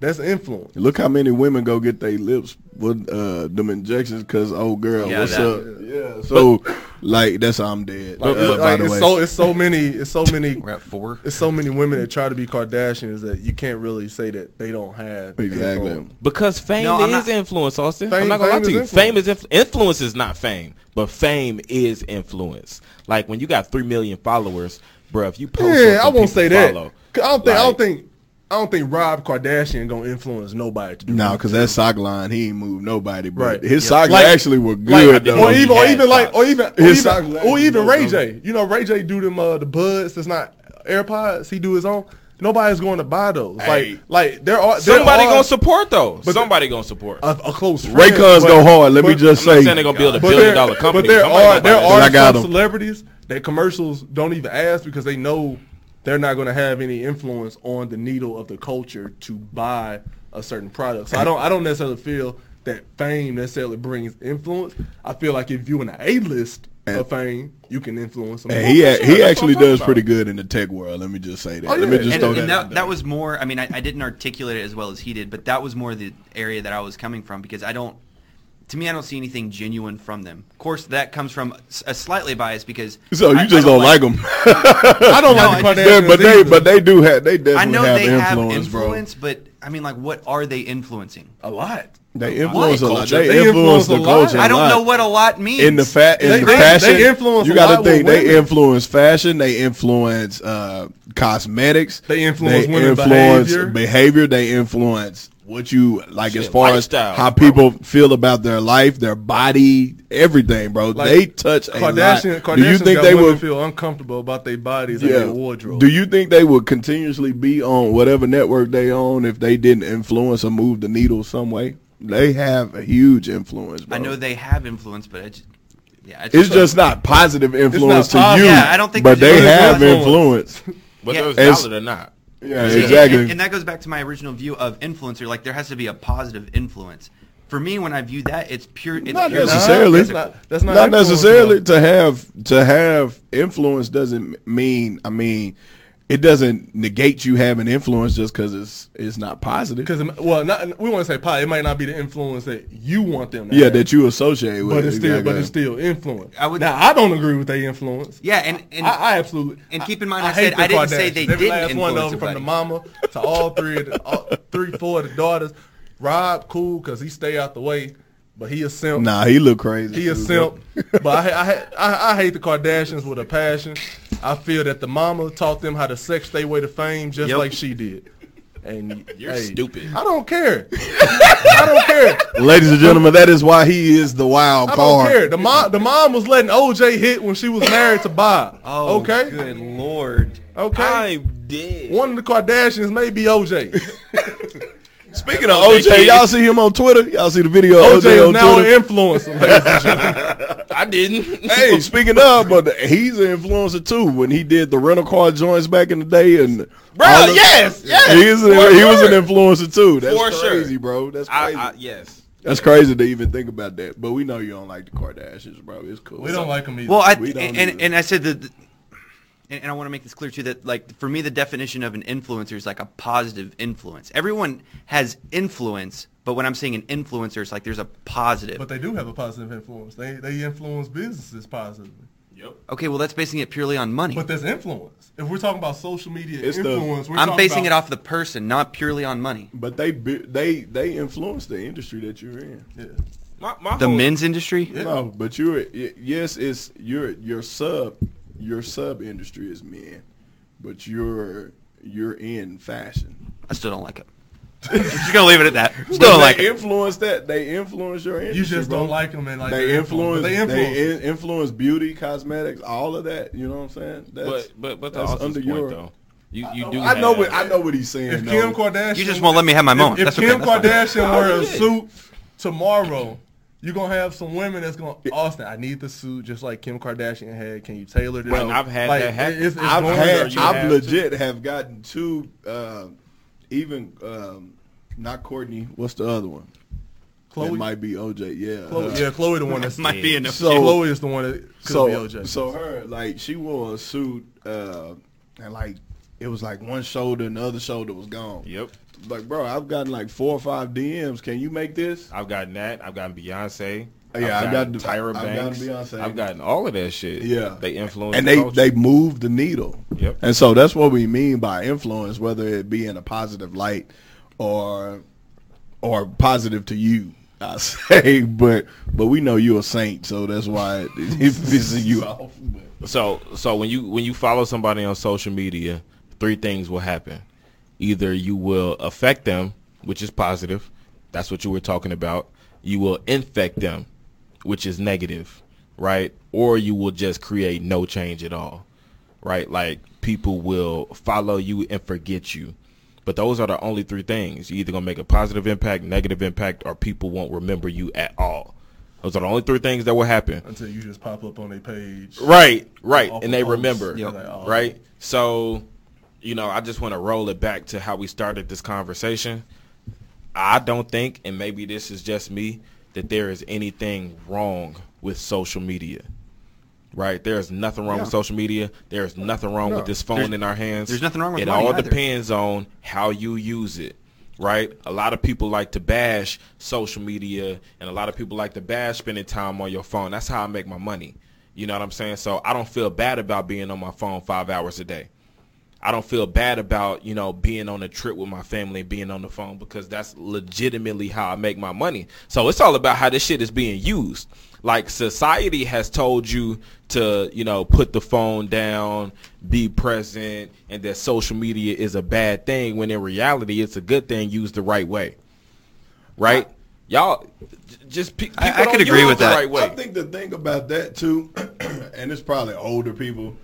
[SPEAKER 3] That's influence.
[SPEAKER 1] Look how many women go get their lips with uh, them injections because oh girl,
[SPEAKER 4] Yeah,
[SPEAKER 1] what's
[SPEAKER 4] that-
[SPEAKER 1] up? Yeah, so like that's how I'm dead.
[SPEAKER 3] Like,
[SPEAKER 1] uh, by
[SPEAKER 3] like,
[SPEAKER 1] the
[SPEAKER 3] it's
[SPEAKER 1] way,
[SPEAKER 3] so it's so many it's so many
[SPEAKER 4] We're at four.
[SPEAKER 3] it's so many women that try to be Kardashians that you can't really say that they don't have
[SPEAKER 1] Exactly.
[SPEAKER 3] influence.
[SPEAKER 2] Because fame
[SPEAKER 4] No,
[SPEAKER 2] is
[SPEAKER 4] not-
[SPEAKER 2] influence, Austin.
[SPEAKER 3] Fame-
[SPEAKER 2] I'm not gonna lie to you.
[SPEAKER 3] influence.
[SPEAKER 2] Fame is influ- influence is not fame, but fame is influence. Like when you got three million followers, bro. If you post,
[SPEAKER 3] Yeah, I won't say that.
[SPEAKER 2] follow.
[SPEAKER 3] 'Cause I don't think I don't think I don't think Rob Kardashian gonna influence nobody to do
[SPEAKER 1] no,
[SPEAKER 3] nothing.
[SPEAKER 1] because that sock line he ain't moved nobody. But
[SPEAKER 3] Right.
[SPEAKER 1] his
[SPEAKER 3] Yeah.
[SPEAKER 1] socks
[SPEAKER 3] Like-
[SPEAKER 1] actually were
[SPEAKER 3] Like,
[SPEAKER 1] good though.
[SPEAKER 3] or even, or even like, or even, or
[SPEAKER 1] His
[SPEAKER 3] even, or even Ray
[SPEAKER 1] good.
[SPEAKER 3] J. You know, Ray J do them uh, the buds. That's not AirPods. He do his own. Nobody's going to buy those.
[SPEAKER 1] Hey.
[SPEAKER 3] Like, like there are there
[SPEAKER 2] Somebody
[SPEAKER 3] are
[SPEAKER 2] gonna support those.
[SPEAKER 3] But-
[SPEAKER 2] Somebody gonna support.
[SPEAKER 3] a, a close friend.
[SPEAKER 1] Raycons
[SPEAKER 3] but-
[SPEAKER 1] go hard. Let me just
[SPEAKER 2] I'm
[SPEAKER 1] say,
[SPEAKER 2] saying they're gonna build a billion
[SPEAKER 3] there,
[SPEAKER 2] dollar company.
[SPEAKER 3] but there
[SPEAKER 2] Somebody
[SPEAKER 3] are there
[SPEAKER 2] that.
[SPEAKER 1] I
[SPEAKER 3] are
[SPEAKER 1] got
[SPEAKER 3] some
[SPEAKER 1] 'em.
[SPEAKER 3] celebrities that commercials don't even ask because they know they're not going to have any influence on the needle of the culture to buy a certain product. So I don't I don't necessarily feel that fame necessarily brings influence. I feel like if you're in the A list
[SPEAKER 1] And-
[SPEAKER 3] of fame, you can influence them.
[SPEAKER 1] and he a- he actually does pretty good in the tech world. Let me just say that.
[SPEAKER 3] Oh,
[SPEAKER 1] Let me just
[SPEAKER 4] and,
[SPEAKER 1] throw
[SPEAKER 4] and
[SPEAKER 1] that.
[SPEAKER 4] that,
[SPEAKER 1] out
[SPEAKER 4] that was more. I mean, I, I didn't articulate it as well as he did, but that was more the area that I was coming from because I don't. To me, I don't see anything genuine from them. Of course, that comes from a slightly biased because.
[SPEAKER 1] So you
[SPEAKER 4] I- I
[SPEAKER 1] just don't like them.
[SPEAKER 3] I don't
[SPEAKER 4] No,
[SPEAKER 3] like the
[SPEAKER 4] I just-
[SPEAKER 1] Yeah,
[SPEAKER 3] Kardashians
[SPEAKER 1] but they
[SPEAKER 3] either.
[SPEAKER 1] but they do have they definitely
[SPEAKER 4] I know
[SPEAKER 1] have
[SPEAKER 4] they
[SPEAKER 1] influence,
[SPEAKER 4] have
[SPEAKER 1] bro.
[SPEAKER 4] influence, but I mean, like, what are they influencing?
[SPEAKER 3] a lot.
[SPEAKER 1] They influence a lot. They,
[SPEAKER 3] They
[SPEAKER 1] influence
[SPEAKER 3] influence
[SPEAKER 1] the
[SPEAKER 3] a lot.
[SPEAKER 1] culture. a
[SPEAKER 4] I don't know what a lot means.
[SPEAKER 1] in the fa- in
[SPEAKER 3] They-
[SPEAKER 1] the fashion.
[SPEAKER 3] they influence
[SPEAKER 1] you got to think they influence fashion. They influence uh, cosmetics.
[SPEAKER 3] They influence women
[SPEAKER 1] influence
[SPEAKER 3] behavior.
[SPEAKER 1] behavior. They influence what you like as far as how
[SPEAKER 2] bro.
[SPEAKER 1] people feel about their life, their body, everything, bro.
[SPEAKER 3] Like,
[SPEAKER 1] they touch a
[SPEAKER 3] Kardashian,
[SPEAKER 1] lot. Do you think they would?
[SPEAKER 3] feel uncomfortable about their bodies and their wardrobe?
[SPEAKER 1] Do you think they would continuously be on whatever network they own if they didn't influence or move the needle some way? They have a huge influence. Bro.
[SPEAKER 4] I know they have influence, but I just, yeah,
[SPEAKER 1] It's just not positive influence to you.
[SPEAKER 4] Yeah, I don't think
[SPEAKER 1] but they have
[SPEAKER 3] influence.
[SPEAKER 1] influence.
[SPEAKER 2] Whether
[SPEAKER 4] Yeah.
[SPEAKER 2] it's
[SPEAKER 1] It's-
[SPEAKER 2] valid or not.
[SPEAKER 1] Yeah,
[SPEAKER 4] See,
[SPEAKER 1] exactly.
[SPEAKER 4] And, and that goes back to my original view of influencer. Like there has to be a positive influence. For me, when I view that, it's pure. It's
[SPEAKER 1] not
[SPEAKER 4] purely
[SPEAKER 1] necessarily.
[SPEAKER 3] That's not- that's not
[SPEAKER 1] not necessarily
[SPEAKER 3] though.
[SPEAKER 1] to have to have influence doesn't mean. I mean, it doesn't negate you having influence just because it's it's not positive.
[SPEAKER 3] Because well, not, we want to say pie. It might not be the influence that you want them. to
[SPEAKER 1] Yeah,
[SPEAKER 3] have,
[SPEAKER 1] that you associate with.
[SPEAKER 3] but it's still, but it's still influence.
[SPEAKER 4] I would-
[SPEAKER 3] now I don't agree with their influence.
[SPEAKER 4] Yeah, and and
[SPEAKER 3] I, I absolutely.
[SPEAKER 4] and keep in mind, I
[SPEAKER 3] hate
[SPEAKER 4] said I didn't say they
[SPEAKER 3] Every
[SPEAKER 4] didn't
[SPEAKER 3] last one of
[SPEAKER 4] influence
[SPEAKER 3] them, from the mama to all three, of the, all, three, four of the daughters. Rob, cool, because he stay out the way, but he a simp.
[SPEAKER 1] Nah, he look crazy.
[SPEAKER 3] He a simp, but I, I, I, I hate the Kardashians with a passion. I feel that the mama taught them how to sex their way to fame just
[SPEAKER 4] Yep.
[SPEAKER 3] like she did. And
[SPEAKER 2] You're
[SPEAKER 3] hey,
[SPEAKER 2] stupid.
[SPEAKER 3] I don't care. I don't care.
[SPEAKER 1] Ladies and gentlemen, that is why he is the wild
[SPEAKER 3] I don't
[SPEAKER 1] card.
[SPEAKER 3] care. The mom, the mom was letting OJ hit when she was married to Bob.
[SPEAKER 4] oh,
[SPEAKER 3] okay,
[SPEAKER 4] good lord.
[SPEAKER 3] okay.
[SPEAKER 2] I'm dead.
[SPEAKER 3] One of the Kardashians may be OJ.
[SPEAKER 1] Speaking of OJ, y'all see him on Twitter? Y'all see the video of
[SPEAKER 3] OJ
[SPEAKER 1] OJ,
[SPEAKER 3] is
[SPEAKER 1] on
[SPEAKER 3] now
[SPEAKER 1] Twitter?
[SPEAKER 3] an influencer. ladies and gentlemen.
[SPEAKER 2] I didn't.
[SPEAKER 1] hey, speaking of, but he's an influencer too. When he did the rental car joints back in the day, and
[SPEAKER 2] Bro,
[SPEAKER 1] the-
[SPEAKER 2] yes, yes,
[SPEAKER 1] he, is
[SPEAKER 2] for
[SPEAKER 1] he was an influencer too. That's
[SPEAKER 2] For sure.
[SPEAKER 1] crazy, bro. That's crazy.
[SPEAKER 2] I, yes.
[SPEAKER 1] That's crazy to even think about that. But we know you don't like the Kardashians, bro. It's cool.
[SPEAKER 3] we don't like him either.
[SPEAKER 4] Well, I
[SPEAKER 1] We don't
[SPEAKER 4] and,
[SPEAKER 1] either.
[SPEAKER 4] and, and I said that, the- and, and I want to make this clear too that like for me the definition of an influencer is like a positive influence. Everyone has influence, but when I'm saying an influencer, it's like there's a positive.
[SPEAKER 3] but they do have a positive influence. They they influence businesses positively.
[SPEAKER 2] Yep.
[SPEAKER 4] okay, well that's basing it purely on money.
[SPEAKER 3] But that's influence. If we're talking about social media
[SPEAKER 1] It's the-
[SPEAKER 3] influence, we're
[SPEAKER 4] I'm
[SPEAKER 3] talking
[SPEAKER 4] basing
[SPEAKER 3] about,
[SPEAKER 4] it off the person, not purely on money.
[SPEAKER 1] But they bi- they they influence the industry that you're in.
[SPEAKER 3] Yeah.
[SPEAKER 2] My, my
[SPEAKER 4] The
[SPEAKER 2] whole-
[SPEAKER 4] men's industry.
[SPEAKER 1] No, but you're y- yes, it's your your sub your sub industry is men, but you're you're in fashion.
[SPEAKER 4] I still don't like it. Just gonna leave it at that. Still
[SPEAKER 1] But
[SPEAKER 4] don't like it.
[SPEAKER 1] influence that. They influence your industry.
[SPEAKER 3] You just
[SPEAKER 1] bro.
[SPEAKER 3] don't like them and like
[SPEAKER 1] they
[SPEAKER 3] their
[SPEAKER 1] influence. They
[SPEAKER 3] They influence.
[SPEAKER 1] influence. They in, influence beauty, cosmetics, all of that. You know what I'm saying? That's,
[SPEAKER 2] But but but to
[SPEAKER 1] that's under
[SPEAKER 2] point
[SPEAKER 1] your.
[SPEAKER 2] though, you you do.
[SPEAKER 1] I know what I know what he's saying.
[SPEAKER 3] if
[SPEAKER 1] though.
[SPEAKER 3] Kim Kardashian,
[SPEAKER 4] You just won't let me have my moment.
[SPEAKER 3] If, if
[SPEAKER 4] That's okay,
[SPEAKER 3] Kim
[SPEAKER 4] that's.
[SPEAKER 3] Kardashian wear a suit tomorrow, you're gonna have some women that's gonna Austin. I need the suit just like Kim Kardashian had. Can you tailor this?
[SPEAKER 2] Well, I've had that happen.
[SPEAKER 3] It's, it's
[SPEAKER 1] I've had, I've
[SPEAKER 2] have
[SPEAKER 1] legit have gotten two, uh, even um, not Kourtney. What's the other one?
[SPEAKER 3] Khloe.
[SPEAKER 1] It might be OJ. Yeah,
[SPEAKER 3] Khloe,
[SPEAKER 1] her.
[SPEAKER 3] yeah, Khloe the one that's
[SPEAKER 4] Might be enough.
[SPEAKER 1] So-
[SPEAKER 3] Khloe is the one that could
[SPEAKER 1] so
[SPEAKER 3] be OJ.
[SPEAKER 1] so her like she wore a suit uh, and like it was like one shoulder and the other shoulder was gone.
[SPEAKER 2] Yep,
[SPEAKER 1] Like bro, I've gotten like four or five DMs. Can you make this?
[SPEAKER 2] I've gotten that. I've gotten Beyonce.
[SPEAKER 1] Yeah,
[SPEAKER 2] I've
[SPEAKER 1] I've
[SPEAKER 2] gotten
[SPEAKER 1] gotten-
[SPEAKER 2] Tyra
[SPEAKER 1] I've gotten
[SPEAKER 2] Banks.
[SPEAKER 1] Beyonce.
[SPEAKER 2] I've gotten all of that shit.
[SPEAKER 1] Yeah.
[SPEAKER 2] they influence
[SPEAKER 1] and they
[SPEAKER 2] culture.
[SPEAKER 1] they move the needle.
[SPEAKER 2] Yep.
[SPEAKER 1] And so that's what we mean by influence, whether it be in a positive light or or positive to you. I say, but but we know you're a saint, so that's why it, it pisses you off.
[SPEAKER 2] So so when you when you follow somebody on social media, three things will happen. Either you will affect them, which is positive. That's what you were talking about. You will infect them, which is negative, right? Or you will just create no change at all. Right? Like people will follow you and forget you. But those are the only three things. You're either gonna make a positive impact, negative impact, or people won't remember you at all. Those are the only three things that will happen.
[SPEAKER 3] until you just pop up on a page.
[SPEAKER 2] Right, right, and they
[SPEAKER 3] post.
[SPEAKER 2] remember,
[SPEAKER 3] Yep. Like, oh.
[SPEAKER 2] right? So, you know, I just want to roll it back to how we started this conversation. I don't think, and maybe this is just me, that there is anything wrong with social media. Right? There is nothing wrong with social media. There is nothing wrong with this phone
[SPEAKER 4] There's-
[SPEAKER 2] in our hands.
[SPEAKER 4] there's nothing wrong with
[SPEAKER 2] It
[SPEAKER 4] money
[SPEAKER 2] all
[SPEAKER 4] either.
[SPEAKER 2] depends on how you use it. Right? A lot of people like to bash social media and a lot of people like to bash spending time on your phone. That's how I make my money. You know what I'm saying? So I don't feel bad about being on my phone five hours a day. I don't feel bad about, you know, being on a trip with my family and being on the phone because that's legitimately how I make my money. So it's all about how this shit is being used. Like society has told you to, you know, put the phone down, be present, and that social media is a bad thing when in reality it's a good thing used the right way. Right? Y'all just pe- people
[SPEAKER 4] I- I
[SPEAKER 2] don't
[SPEAKER 4] could agree
[SPEAKER 2] use
[SPEAKER 4] with
[SPEAKER 2] it the
[SPEAKER 4] that.
[SPEAKER 2] right way.
[SPEAKER 1] I think the thing about that too, and it's probably older people,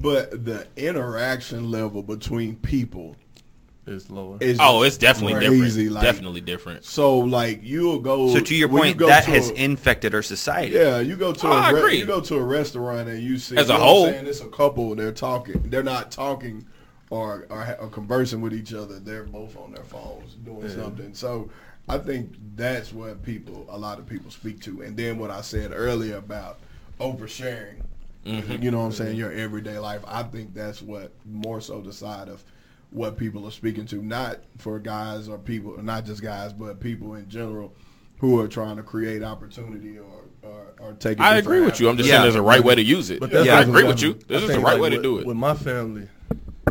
[SPEAKER 1] but the interaction level between people
[SPEAKER 3] is lower.
[SPEAKER 1] is
[SPEAKER 2] Oh, it's definitely
[SPEAKER 1] crazy.
[SPEAKER 2] different.
[SPEAKER 1] Like,
[SPEAKER 2] definitely different.
[SPEAKER 1] So like you'll go.
[SPEAKER 4] So to your
[SPEAKER 1] when you
[SPEAKER 4] point, that has
[SPEAKER 1] a-
[SPEAKER 4] infected our society.
[SPEAKER 1] Yeah, you go to
[SPEAKER 2] Oh,
[SPEAKER 1] a
[SPEAKER 2] I
[SPEAKER 1] re-
[SPEAKER 2] agree.
[SPEAKER 1] you go to a restaurant and you see
[SPEAKER 2] As a
[SPEAKER 1] you know
[SPEAKER 2] whole.
[SPEAKER 1] saying? it's a couple. They're talking. They're not talking or, or ha- or conversing with each other. They're both on their phones doing something. So I think that's what people, a lot of people speak to. And then what I said earlier about oversharing.
[SPEAKER 2] Mm-hmm.
[SPEAKER 1] You know what I'm saying? Your everyday life. I think that's what more so the side of what people are speaking to, not for guys or people, not just guys, but people in general who are trying to create opportunity or or, or take. a
[SPEAKER 2] I
[SPEAKER 1] different
[SPEAKER 2] agree with you. I'm just
[SPEAKER 4] Yeah.
[SPEAKER 2] saying there's a right way to use it.
[SPEAKER 3] But
[SPEAKER 2] yeah, I agree with you.
[SPEAKER 3] I
[SPEAKER 2] This is the right
[SPEAKER 3] like,
[SPEAKER 2] way to do it.
[SPEAKER 3] With my family,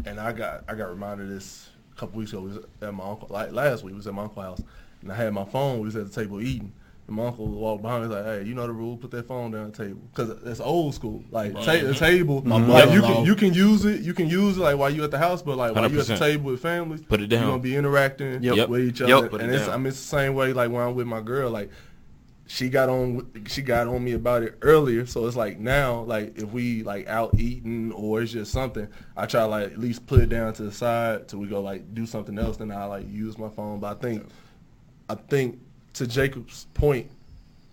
[SPEAKER 3] and I got I got reminded of this a couple weeks ago. We was at my uncle like last week. We was at my uncle's house, and I had my phone. We was at the table eating. And my uncle walked behind. me, He's like, "Hey, you know the rule. Put that phone down the table because it's old school. Like ta- the table, like you can you can use it. You can use it like while you at the house, but like while you at the table with families,
[SPEAKER 2] Put it down.
[SPEAKER 3] You're gonna be interacting
[SPEAKER 4] Yep.
[SPEAKER 3] with each
[SPEAKER 4] Yep.
[SPEAKER 3] other,
[SPEAKER 4] Put it
[SPEAKER 3] and it's
[SPEAKER 2] down.
[SPEAKER 3] I mean it's the same way like when I'm with my girl, like she got on she got on me about it earlier so it's like now like if we like out eating or it's just something i try to like at least put it down to the side till we go like do something else then i like use my phone but i think i think to jacob's point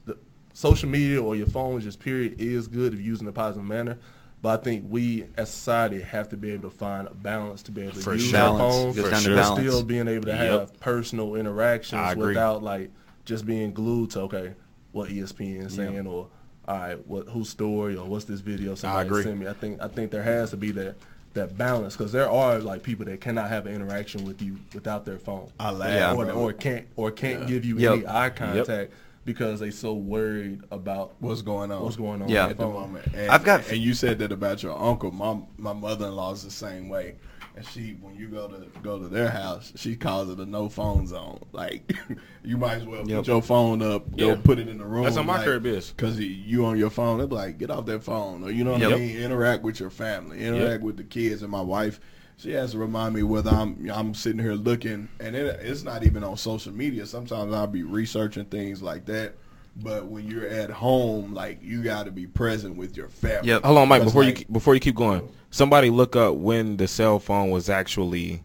[SPEAKER 3] the social media or your phone just period is good if used in a positive manner but I think we as society have to be able to find a balance to be able to
[SPEAKER 2] For
[SPEAKER 3] use
[SPEAKER 2] sure.
[SPEAKER 3] our phones,
[SPEAKER 4] Gets
[SPEAKER 2] down to
[SPEAKER 3] but
[SPEAKER 4] balance.
[SPEAKER 3] still being able to
[SPEAKER 2] Yep.
[SPEAKER 3] have personal interactions without like just being glued to okay what ESPN is saying or all right what whose story or what's this video somebody
[SPEAKER 2] agree.
[SPEAKER 3] sent me. I think I think there has to be that that balance because there are like people that cannot have an interaction with you without their phone.
[SPEAKER 1] I laugh,
[SPEAKER 4] Yeah.
[SPEAKER 3] or, or can't or can't give you
[SPEAKER 4] Yep.
[SPEAKER 3] any eye contact because they so worried about
[SPEAKER 1] what's going on.
[SPEAKER 3] what's going on
[SPEAKER 4] Yeah.
[SPEAKER 1] at the moment. And,
[SPEAKER 4] I've got-
[SPEAKER 1] and you said that about your uncle. My my mother in law is the same way. And she, when you go to go to their house, she calls it a no phone zone. Like you might as well
[SPEAKER 4] Yep.
[SPEAKER 1] put your phone up, go
[SPEAKER 2] Yeah.
[SPEAKER 1] put it in the room.
[SPEAKER 2] That's how my
[SPEAKER 1] like,
[SPEAKER 2] crib is.
[SPEAKER 1] Cause you on your phone, they're like, get off that phone, or you know what
[SPEAKER 4] Yep.
[SPEAKER 1] I mean. Interact with your family, interact with the kids. And my wife she has to remind me whether I'm I'm sitting here looking, and it, it's not even on social media. Sometimes I'll be researching things like that. But when you're at home, like you got to be present with your family.
[SPEAKER 4] Yep.
[SPEAKER 2] Hold on, Mike. Before
[SPEAKER 1] like-
[SPEAKER 2] you before you keep going, somebody look up when the cell phone was actually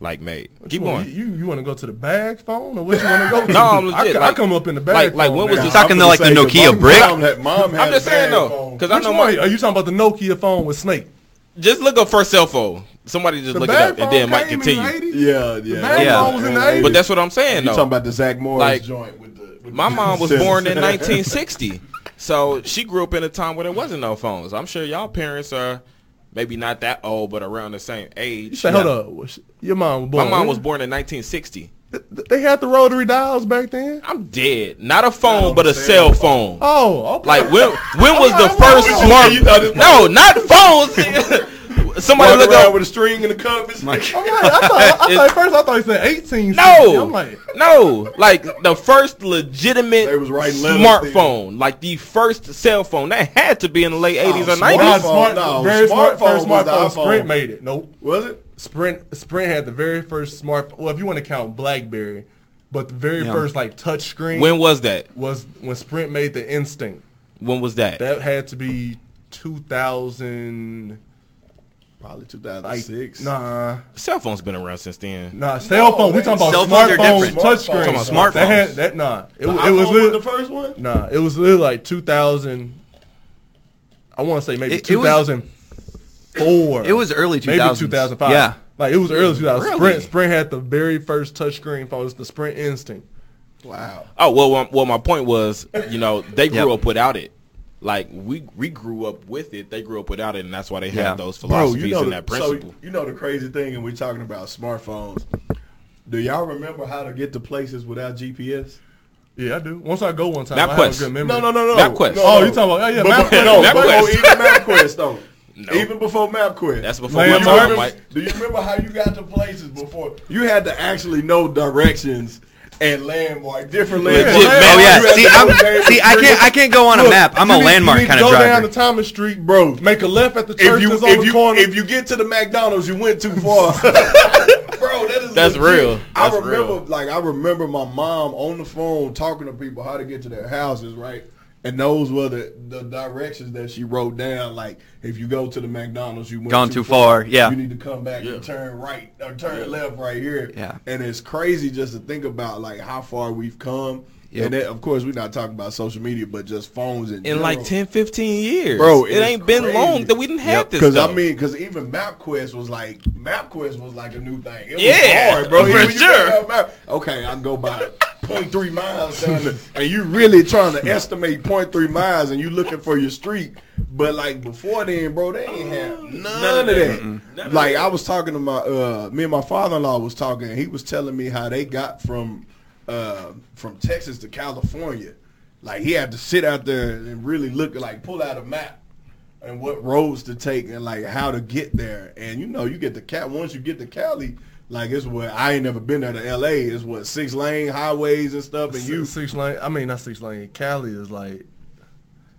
[SPEAKER 2] like made. Keep
[SPEAKER 3] You wanna-
[SPEAKER 2] going.
[SPEAKER 3] You you want to go to the bag phone or what you want to go to?
[SPEAKER 2] No, I'm legit,
[SPEAKER 3] I
[SPEAKER 2] like-
[SPEAKER 3] come up in the bag.
[SPEAKER 2] like- like when was
[SPEAKER 3] man.
[SPEAKER 2] this-
[SPEAKER 5] Talking to, like, the
[SPEAKER 1] I'm gonna say,
[SPEAKER 5] Nokia
[SPEAKER 1] mom-
[SPEAKER 5] brick?
[SPEAKER 1] Mom had, mom had
[SPEAKER 2] I'm just saying
[SPEAKER 1] bag
[SPEAKER 2] though, because I know my,
[SPEAKER 3] Are you talking about the Nokia phone with Snake?
[SPEAKER 2] just look up first cell phone. Somebody just
[SPEAKER 3] The
[SPEAKER 2] look it up, and then Mike
[SPEAKER 3] came
[SPEAKER 2] continue.
[SPEAKER 3] 80s?
[SPEAKER 1] Yeah, yeah.
[SPEAKER 3] bag
[SPEAKER 5] Yeah.
[SPEAKER 3] phone was in the
[SPEAKER 1] Yeah.
[SPEAKER 3] 80s.
[SPEAKER 2] But that's what I'm saying
[SPEAKER 1] You
[SPEAKER 2] though.
[SPEAKER 1] talking about the Zach Morris
[SPEAKER 2] Like,
[SPEAKER 1] joint with the? With
[SPEAKER 2] My mom was born in 1960, so she grew up in a time where there wasn't no phones. I'm sure y'all parents are maybe not that old, but around the same age.
[SPEAKER 3] You say, hold up. Your mom was born.
[SPEAKER 2] My mom was born in 1960.
[SPEAKER 3] They had the rotary dials back then.
[SPEAKER 2] I'm dead. Not a phone, but a cell
[SPEAKER 1] cell
[SPEAKER 2] phone.
[SPEAKER 3] Oh, okay.
[SPEAKER 2] Like when when was the first smart?
[SPEAKER 1] you thought it-
[SPEAKER 2] No, not phones. Somebody
[SPEAKER 1] Walking
[SPEAKER 2] look
[SPEAKER 1] around
[SPEAKER 2] up.
[SPEAKER 1] with a string in the compass.
[SPEAKER 3] I'm like, I thought, I thought at first I thought he said 18.
[SPEAKER 2] No,
[SPEAKER 3] I'm like,
[SPEAKER 2] no, like the first legitimate
[SPEAKER 1] They was writing letters
[SPEAKER 2] smartphone, like the first cell phone. That had to be in the late 80s or 90s.
[SPEAKER 3] smart, smart,
[SPEAKER 1] no,
[SPEAKER 3] very smart,
[SPEAKER 1] smartphone
[SPEAKER 3] first
[SPEAKER 1] was
[SPEAKER 3] smartphone. Sprint made it. Nope.
[SPEAKER 1] Was it?
[SPEAKER 3] Sprint Sprint had the very first smart. Well, if you want to count BlackBerry, but the very
[SPEAKER 5] Yeah.
[SPEAKER 3] first like touch screen
[SPEAKER 2] When was that?
[SPEAKER 3] was when Sprint made the Instinct.
[SPEAKER 2] When was that?
[SPEAKER 3] That had to be 2000.
[SPEAKER 1] Probably
[SPEAKER 3] Like,
[SPEAKER 1] 2006.
[SPEAKER 3] nah,
[SPEAKER 2] Cell phone's been around since then.
[SPEAKER 3] nah. Cell phone. We talking about
[SPEAKER 5] Cell
[SPEAKER 3] smartphones,
[SPEAKER 5] different.
[SPEAKER 3] touch screen.
[SPEAKER 1] Talking
[SPEAKER 5] about
[SPEAKER 3] That had
[SPEAKER 5] smartphones.
[SPEAKER 3] that. Nah, it,
[SPEAKER 1] The
[SPEAKER 3] was- it was
[SPEAKER 1] iPhone
[SPEAKER 3] lit-
[SPEAKER 1] the first one.
[SPEAKER 3] Nah, it was literally like 2000. I want to say maybe
[SPEAKER 5] It- it was-
[SPEAKER 3] 2004.
[SPEAKER 5] It was early 2000s.
[SPEAKER 3] maybe 2005.
[SPEAKER 5] Yeah.
[SPEAKER 3] like it was early 2000.
[SPEAKER 2] Really?
[SPEAKER 3] Sprint Sprint had the very first touchscreen phone. It was the Sprint Instinct.
[SPEAKER 1] Wow.
[SPEAKER 2] Oh well, well, well, my point was, you know, they grew
[SPEAKER 5] Yep.
[SPEAKER 2] up without it. Like we we grew up with it. They grew up without it, and that's why they
[SPEAKER 5] Yeah.
[SPEAKER 2] have those
[SPEAKER 1] Bro,
[SPEAKER 2] philosophies
[SPEAKER 1] you know
[SPEAKER 2] and
[SPEAKER 1] the,
[SPEAKER 2] that
[SPEAKER 1] so
[SPEAKER 2] principle.
[SPEAKER 1] you know the crazy thing, and we're talking about smartphones. Do y'all remember how to get to places without GPS?
[SPEAKER 3] Yeah, I do. Once I go one time,
[SPEAKER 2] MapQuest.
[SPEAKER 3] I have a good memory.
[SPEAKER 1] No, no, no, no.
[SPEAKER 2] MapQuest.
[SPEAKER 1] No,
[SPEAKER 3] Oh,
[SPEAKER 1] no.
[SPEAKER 3] you talking about? Oh, yeah,
[SPEAKER 1] But-
[SPEAKER 3] MapQuest.
[SPEAKER 1] no,
[SPEAKER 2] MapQuest.
[SPEAKER 1] before even MapQuest though.
[SPEAKER 2] No.
[SPEAKER 1] Even before MapQuest.
[SPEAKER 2] That's before
[SPEAKER 3] Landmark.
[SPEAKER 2] my time, Mike.
[SPEAKER 1] Do you remember how you got to places before? You had to actually know directions and landmark, different
[SPEAKER 2] Legit
[SPEAKER 1] landmarks.
[SPEAKER 5] Oh yeah. See, I'm, see, I can't, I can't go on a map. I'm a
[SPEAKER 3] need-
[SPEAKER 5] landmark kind
[SPEAKER 3] to
[SPEAKER 5] of
[SPEAKER 3] go down to Thomas Street,
[SPEAKER 1] Bro,
[SPEAKER 3] Make a left at the church if
[SPEAKER 1] you
[SPEAKER 3] that's on
[SPEAKER 1] if
[SPEAKER 3] the
[SPEAKER 1] you
[SPEAKER 3] corner.
[SPEAKER 1] if you get to the McDonald's, you went too far. Bro, that is
[SPEAKER 2] That's
[SPEAKER 1] legit.
[SPEAKER 2] real.
[SPEAKER 1] I remember,
[SPEAKER 2] real.
[SPEAKER 1] like, I remember my mom on the phone talking to people how to get to their houses, right? And those were the, the directions that she wrote down. Like, if you go to the McDonald's, you went
[SPEAKER 5] Gone too far, yeah.
[SPEAKER 1] You need to come back and turn right or turn left right here.
[SPEAKER 5] Yeah.
[SPEAKER 1] And it's crazy just to think about like how far we've come.
[SPEAKER 5] Yep.
[SPEAKER 1] And that, of course, we're not talking about social media, but just phones in,
[SPEAKER 2] in like
[SPEAKER 1] general.
[SPEAKER 2] 10, 15 years,
[SPEAKER 1] Bro,
[SPEAKER 2] it
[SPEAKER 1] it's
[SPEAKER 2] ain't been
[SPEAKER 1] crazy.
[SPEAKER 2] long that we didn't have this.
[SPEAKER 1] Because I mean, because even MapQuest was like MapQuest was like a new thing. It was
[SPEAKER 2] Yeah,
[SPEAKER 1] hard, bro.
[SPEAKER 2] for
[SPEAKER 1] Even when you
[SPEAKER 2] sure.
[SPEAKER 1] got Map- okay, I can go by 0.3 miles down there, and you really trying to estimate 0.3 miles, and you looking for your street. But like before then, bro, they ain't have none, of that.
[SPEAKER 2] None
[SPEAKER 1] like
[SPEAKER 2] that.
[SPEAKER 1] I was talking to my uh, me and my father in law was talking. and He was telling me how they got from uh, from Texas to California. Like he had to sit out there and really look like pull out a map and what roads to take and like how to get there. And you know, you get the cat once you get to Cali, like it's what I ain't never been there to LA. It's what six lane highways and stuff. And you,
[SPEAKER 3] you six lane. I mean, not six lane. Cali is like,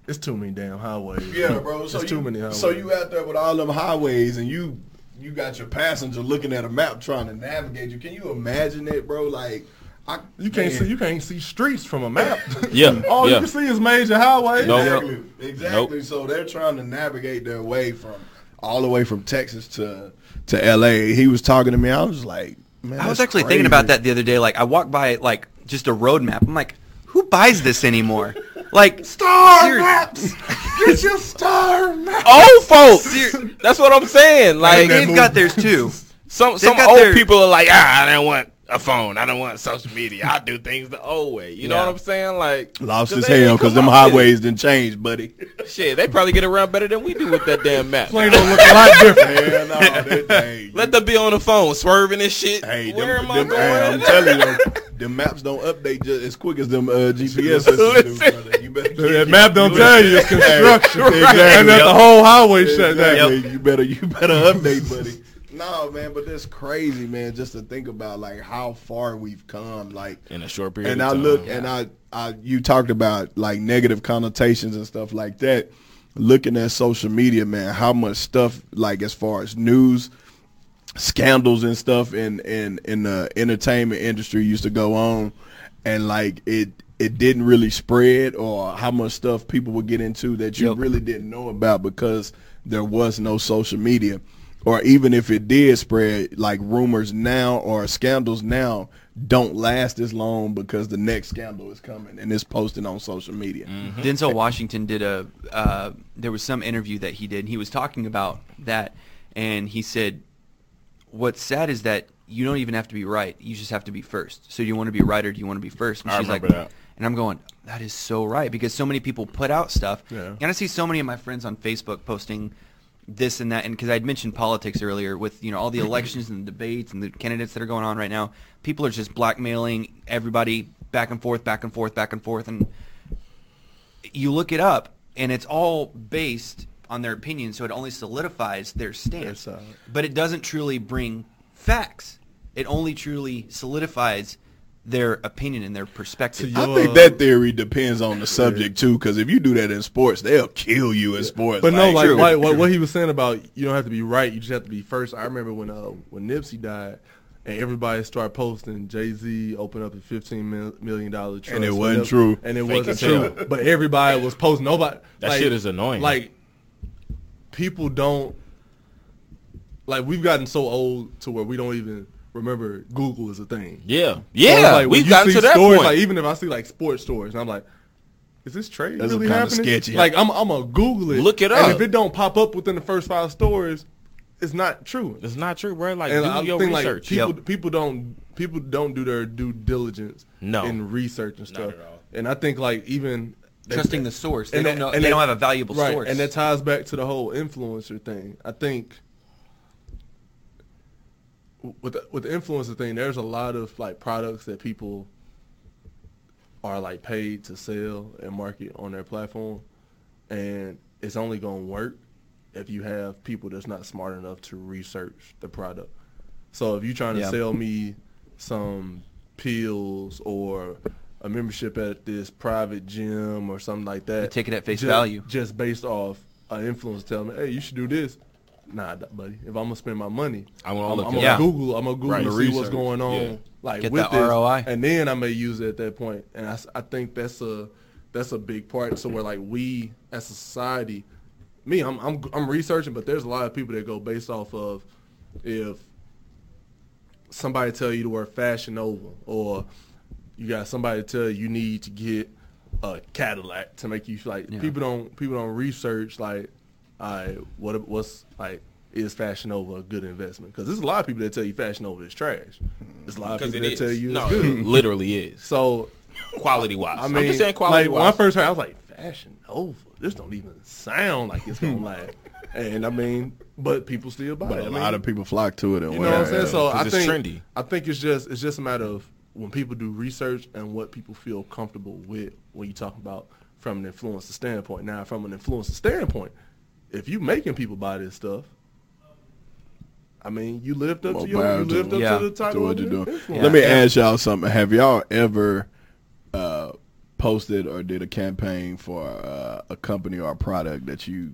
[SPEAKER 3] it's too many damn highways.
[SPEAKER 1] yeah, bro. So
[SPEAKER 3] It's
[SPEAKER 1] you,
[SPEAKER 3] too many highways.
[SPEAKER 1] So you out there with all them highways and you you got your passenger looking at a map trying to navigate you. Can you imagine it, bro? Like I,
[SPEAKER 3] You can't
[SPEAKER 1] man.
[SPEAKER 3] see you can't see streets from a map.
[SPEAKER 2] Yeah,
[SPEAKER 3] all
[SPEAKER 2] yeah.
[SPEAKER 3] you can see is major highways.
[SPEAKER 2] Nope.
[SPEAKER 1] Exactly. Exactly. So they're trying to navigate their way from all the way from Texas to to LA. He was talking to me. I was like, man,
[SPEAKER 5] I was actually thinking about that the other day. Like I walked by like just a road map. I'm like, who buys this anymore? Like
[SPEAKER 1] Star
[SPEAKER 5] Serious-
[SPEAKER 1] maps. Get your star maps.
[SPEAKER 2] old folks.
[SPEAKER 5] Ser-
[SPEAKER 2] That's what I'm saying. Like
[SPEAKER 5] they've got theirs too.
[SPEAKER 2] some some old
[SPEAKER 5] their-
[SPEAKER 2] people are like, ah, I don't want a phone. I don't want social media. I do things the old way. You know what I'm saying? Like
[SPEAKER 1] lost his
[SPEAKER 2] they
[SPEAKER 1] hell because them highways didn't change, buddy.
[SPEAKER 2] Shit, they probably get around better than we do with that damn map.
[SPEAKER 3] Plane don't look a lot different.
[SPEAKER 1] Hell no, they- hey,
[SPEAKER 2] Let them be on the phone swerving and shit.
[SPEAKER 1] Hey,
[SPEAKER 2] Where
[SPEAKER 1] them,
[SPEAKER 2] am I
[SPEAKER 1] them,
[SPEAKER 2] going?
[SPEAKER 1] hey, I'm telling you, the maps don't update just as quick as them uh, GPS systems do,
[SPEAKER 2] Listen.
[SPEAKER 1] brother. You better
[SPEAKER 3] That map don't tell you it's construction,
[SPEAKER 1] Exactly.
[SPEAKER 3] and that the whole highway shut down.
[SPEAKER 1] Exactly. You better you better update, buddy. No, man, but that's crazy, man. Just to think about like how far we've come, like
[SPEAKER 2] in a short period.
[SPEAKER 1] and
[SPEAKER 2] of
[SPEAKER 1] I
[SPEAKER 2] time.
[SPEAKER 1] look and I, I you talked about like negative connotations and stuff like that. Looking at social media, man, how much stuff like as far as news scandals and stuff in in in the entertainment industry used to go on, and like it it didn't really spread, or how much stuff people would get into that you
[SPEAKER 4] Yep.
[SPEAKER 1] really didn't know about because there was no social media. Or even if it did spread, like rumors now or scandals now don't last as long because the next scandal is coming and it's posted on social media.
[SPEAKER 4] Denzel Washington did a. Uh, there was some interview that he did. And he was talking about that, and he said, "What's sad is that you don't even have to be right. You just have to be first. So do you want to be right or do you want to be first? And
[SPEAKER 2] I
[SPEAKER 4] she's like,
[SPEAKER 2] remember that.
[SPEAKER 4] and I'm going, that is so right because so many people put out stuff,
[SPEAKER 3] Yeah.
[SPEAKER 4] and I see so many of my friends on Facebook posting this and that, and because I'd mentioned politics earlier with you know all the elections and the debates and the candidates that are going on right now, people are just blackmailing everybody back and forth, back and forth, back and forth, and you look it up and it's all based on their opinion, so it only solidifies their stance.
[SPEAKER 3] Uh,
[SPEAKER 4] but it doesn't truly bring facts. It only truly solidifies their opinion and their perspective.
[SPEAKER 3] So
[SPEAKER 1] I think
[SPEAKER 3] Uh,
[SPEAKER 1] that theory depends on the subject too, because if you do that in sports, they'll kill you in sports.
[SPEAKER 3] But no, like,
[SPEAKER 4] True.
[SPEAKER 3] like what, what he was saying about you don't have to be right, you just have to be first. I remember when uh when Nipsey died, and everybody started posting Jay Z opened up a fifteen million dollar trust,
[SPEAKER 1] And it wasn't
[SPEAKER 3] Nip-
[SPEAKER 1] true.
[SPEAKER 3] and it
[SPEAKER 2] Fake
[SPEAKER 3] wasn't
[SPEAKER 2] as hell.
[SPEAKER 3] true. But everybody was posting. Nobody
[SPEAKER 2] That
[SPEAKER 3] like-
[SPEAKER 2] shit is annoying.
[SPEAKER 3] Like people don't like we've gotten so old to where we don't even remember Google is a thing.
[SPEAKER 2] Yeah, yeah.
[SPEAKER 3] it's like,
[SPEAKER 2] We've gotten to that
[SPEAKER 3] stories,
[SPEAKER 2] point.
[SPEAKER 3] Like even if I see like sports stories, and I'm like, is this trade
[SPEAKER 1] That's
[SPEAKER 3] really
[SPEAKER 1] kinda
[SPEAKER 3] happening?
[SPEAKER 1] sketchy.
[SPEAKER 3] Like I'm, I'm gonna Google it,
[SPEAKER 2] Look it
[SPEAKER 3] and
[SPEAKER 2] up.
[SPEAKER 3] if it don't pop up within the first five stories, it's not true.
[SPEAKER 2] it's not true, bro. Like
[SPEAKER 3] And
[SPEAKER 2] do
[SPEAKER 3] I
[SPEAKER 2] your
[SPEAKER 3] think
[SPEAKER 2] research.
[SPEAKER 3] like people,
[SPEAKER 4] Yep.
[SPEAKER 3] people don't people don't do their due diligence
[SPEAKER 2] No.
[SPEAKER 3] in research and stuff.
[SPEAKER 2] at all.
[SPEAKER 3] And I think like even
[SPEAKER 4] Trusting the source. They
[SPEAKER 3] and
[SPEAKER 4] don't
[SPEAKER 3] that-
[SPEAKER 4] know.
[SPEAKER 3] and
[SPEAKER 4] they
[SPEAKER 3] that-
[SPEAKER 4] don't have a valuable
[SPEAKER 3] right,
[SPEAKER 4] source.
[SPEAKER 3] and that ties back to the whole influencer thing. I think with the, with the influencer thing, there's a lot of like products that people are like paid to sell and market on their platform, and it's only gonna work if you have people that's not smart enough to research the product. So if you're trying to
[SPEAKER 4] Yeah.
[SPEAKER 3] sell me some pills or a membership at this private gym or something like that,
[SPEAKER 4] You take it at face
[SPEAKER 3] ju-
[SPEAKER 4] value.
[SPEAKER 3] just based off an influencer telling me, "Hey, you should do this." Nah, buddy. If I'm gonna spend my money,
[SPEAKER 2] I wanna
[SPEAKER 3] I'm,
[SPEAKER 2] look
[SPEAKER 3] I'm gonna
[SPEAKER 4] up.
[SPEAKER 3] Google. I'm gonna Google
[SPEAKER 2] Right,
[SPEAKER 3] to see what's going on,
[SPEAKER 2] yeah.
[SPEAKER 3] like
[SPEAKER 4] Get
[SPEAKER 3] with
[SPEAKER 4] that
[SPEAKER 3] this,
[SPEAKER 4] ROI.
[SPEAKER 3] and then I may use it at that point. And I, I think that's a that's a big part. So where like we as a society, me, I'm I'm I'm researching, but there's a lot of people that go based off of if somebody tell you to wear Fashion Nova or you got somebody tell you you need to get a Cadillac to make you feel like
[SPEAKER 4] Yeah.
[SPEAKER 3] people don't people don't research like I what what's like is Fashion Nova a good investment because there's a lot of people that tell you Fashion Nova is trash. There's a lot of people
[SPEAKER 2] it
[SPEAKER 3] that
[SPEAKER 2] is.
[SPEAKER 3] tell you
[SPEAKER 2] no,
[SPEAKER 3] it's good.
[SPEAKER 2] it literally is.
[SPEAKER 3] So
[SPEAKER 2] Quality wise.
[SPEAKER 3] I mean,
[SPEAKER 2] I'm just saying quality
[SPEAKER 3] like when I first heard, I was like, Fashion Nova. This don't even sound like it's gonna last. And I mean, but people still buy
[SPEAKER 1] but
[SPEAKER 3] it.
[SPEAKER 1] a
[SPEAKER 3] I
[SPEAKER 1] lot
[SPEAKER 3] mean,
[SPEAKER 1] of people flock to it. And
[SPEAKER 3] you know what I'm saying? So
[SPEAKER 2] 'cause
[SPEAKER 3] I
[SPEAKER 2] it's
[SPEAKER 3] think
[SPEAKER 2] trendy.
[SPEAKER 3] I think it's just it's just a matter of when people do research and what people feel comfortable with when you talk about from an influencer standpoint. Now, from an influencer standpoint, if you making people buy this stuff, I mean, you lived up
[SPEAKER 1] More
[SPEAKER 3] to your
[SPEAKER 1] power
[SPEAKER 3] you
[SPEAKER 1] to
[SPEAKER 3] lived up
[SPEAKER 4] Yeah.
[SPEAKER 3] to the title
[SPEAKER 1] what you're doing.
[SPEAKER 3] influencer.
[SPEAKER 1] Let me
[SPEAKER 4] Yeah.
[SPEAKER 1] ask y'all something. Have y'all ever uh, posted or did a campaign for uh, a company or a product that you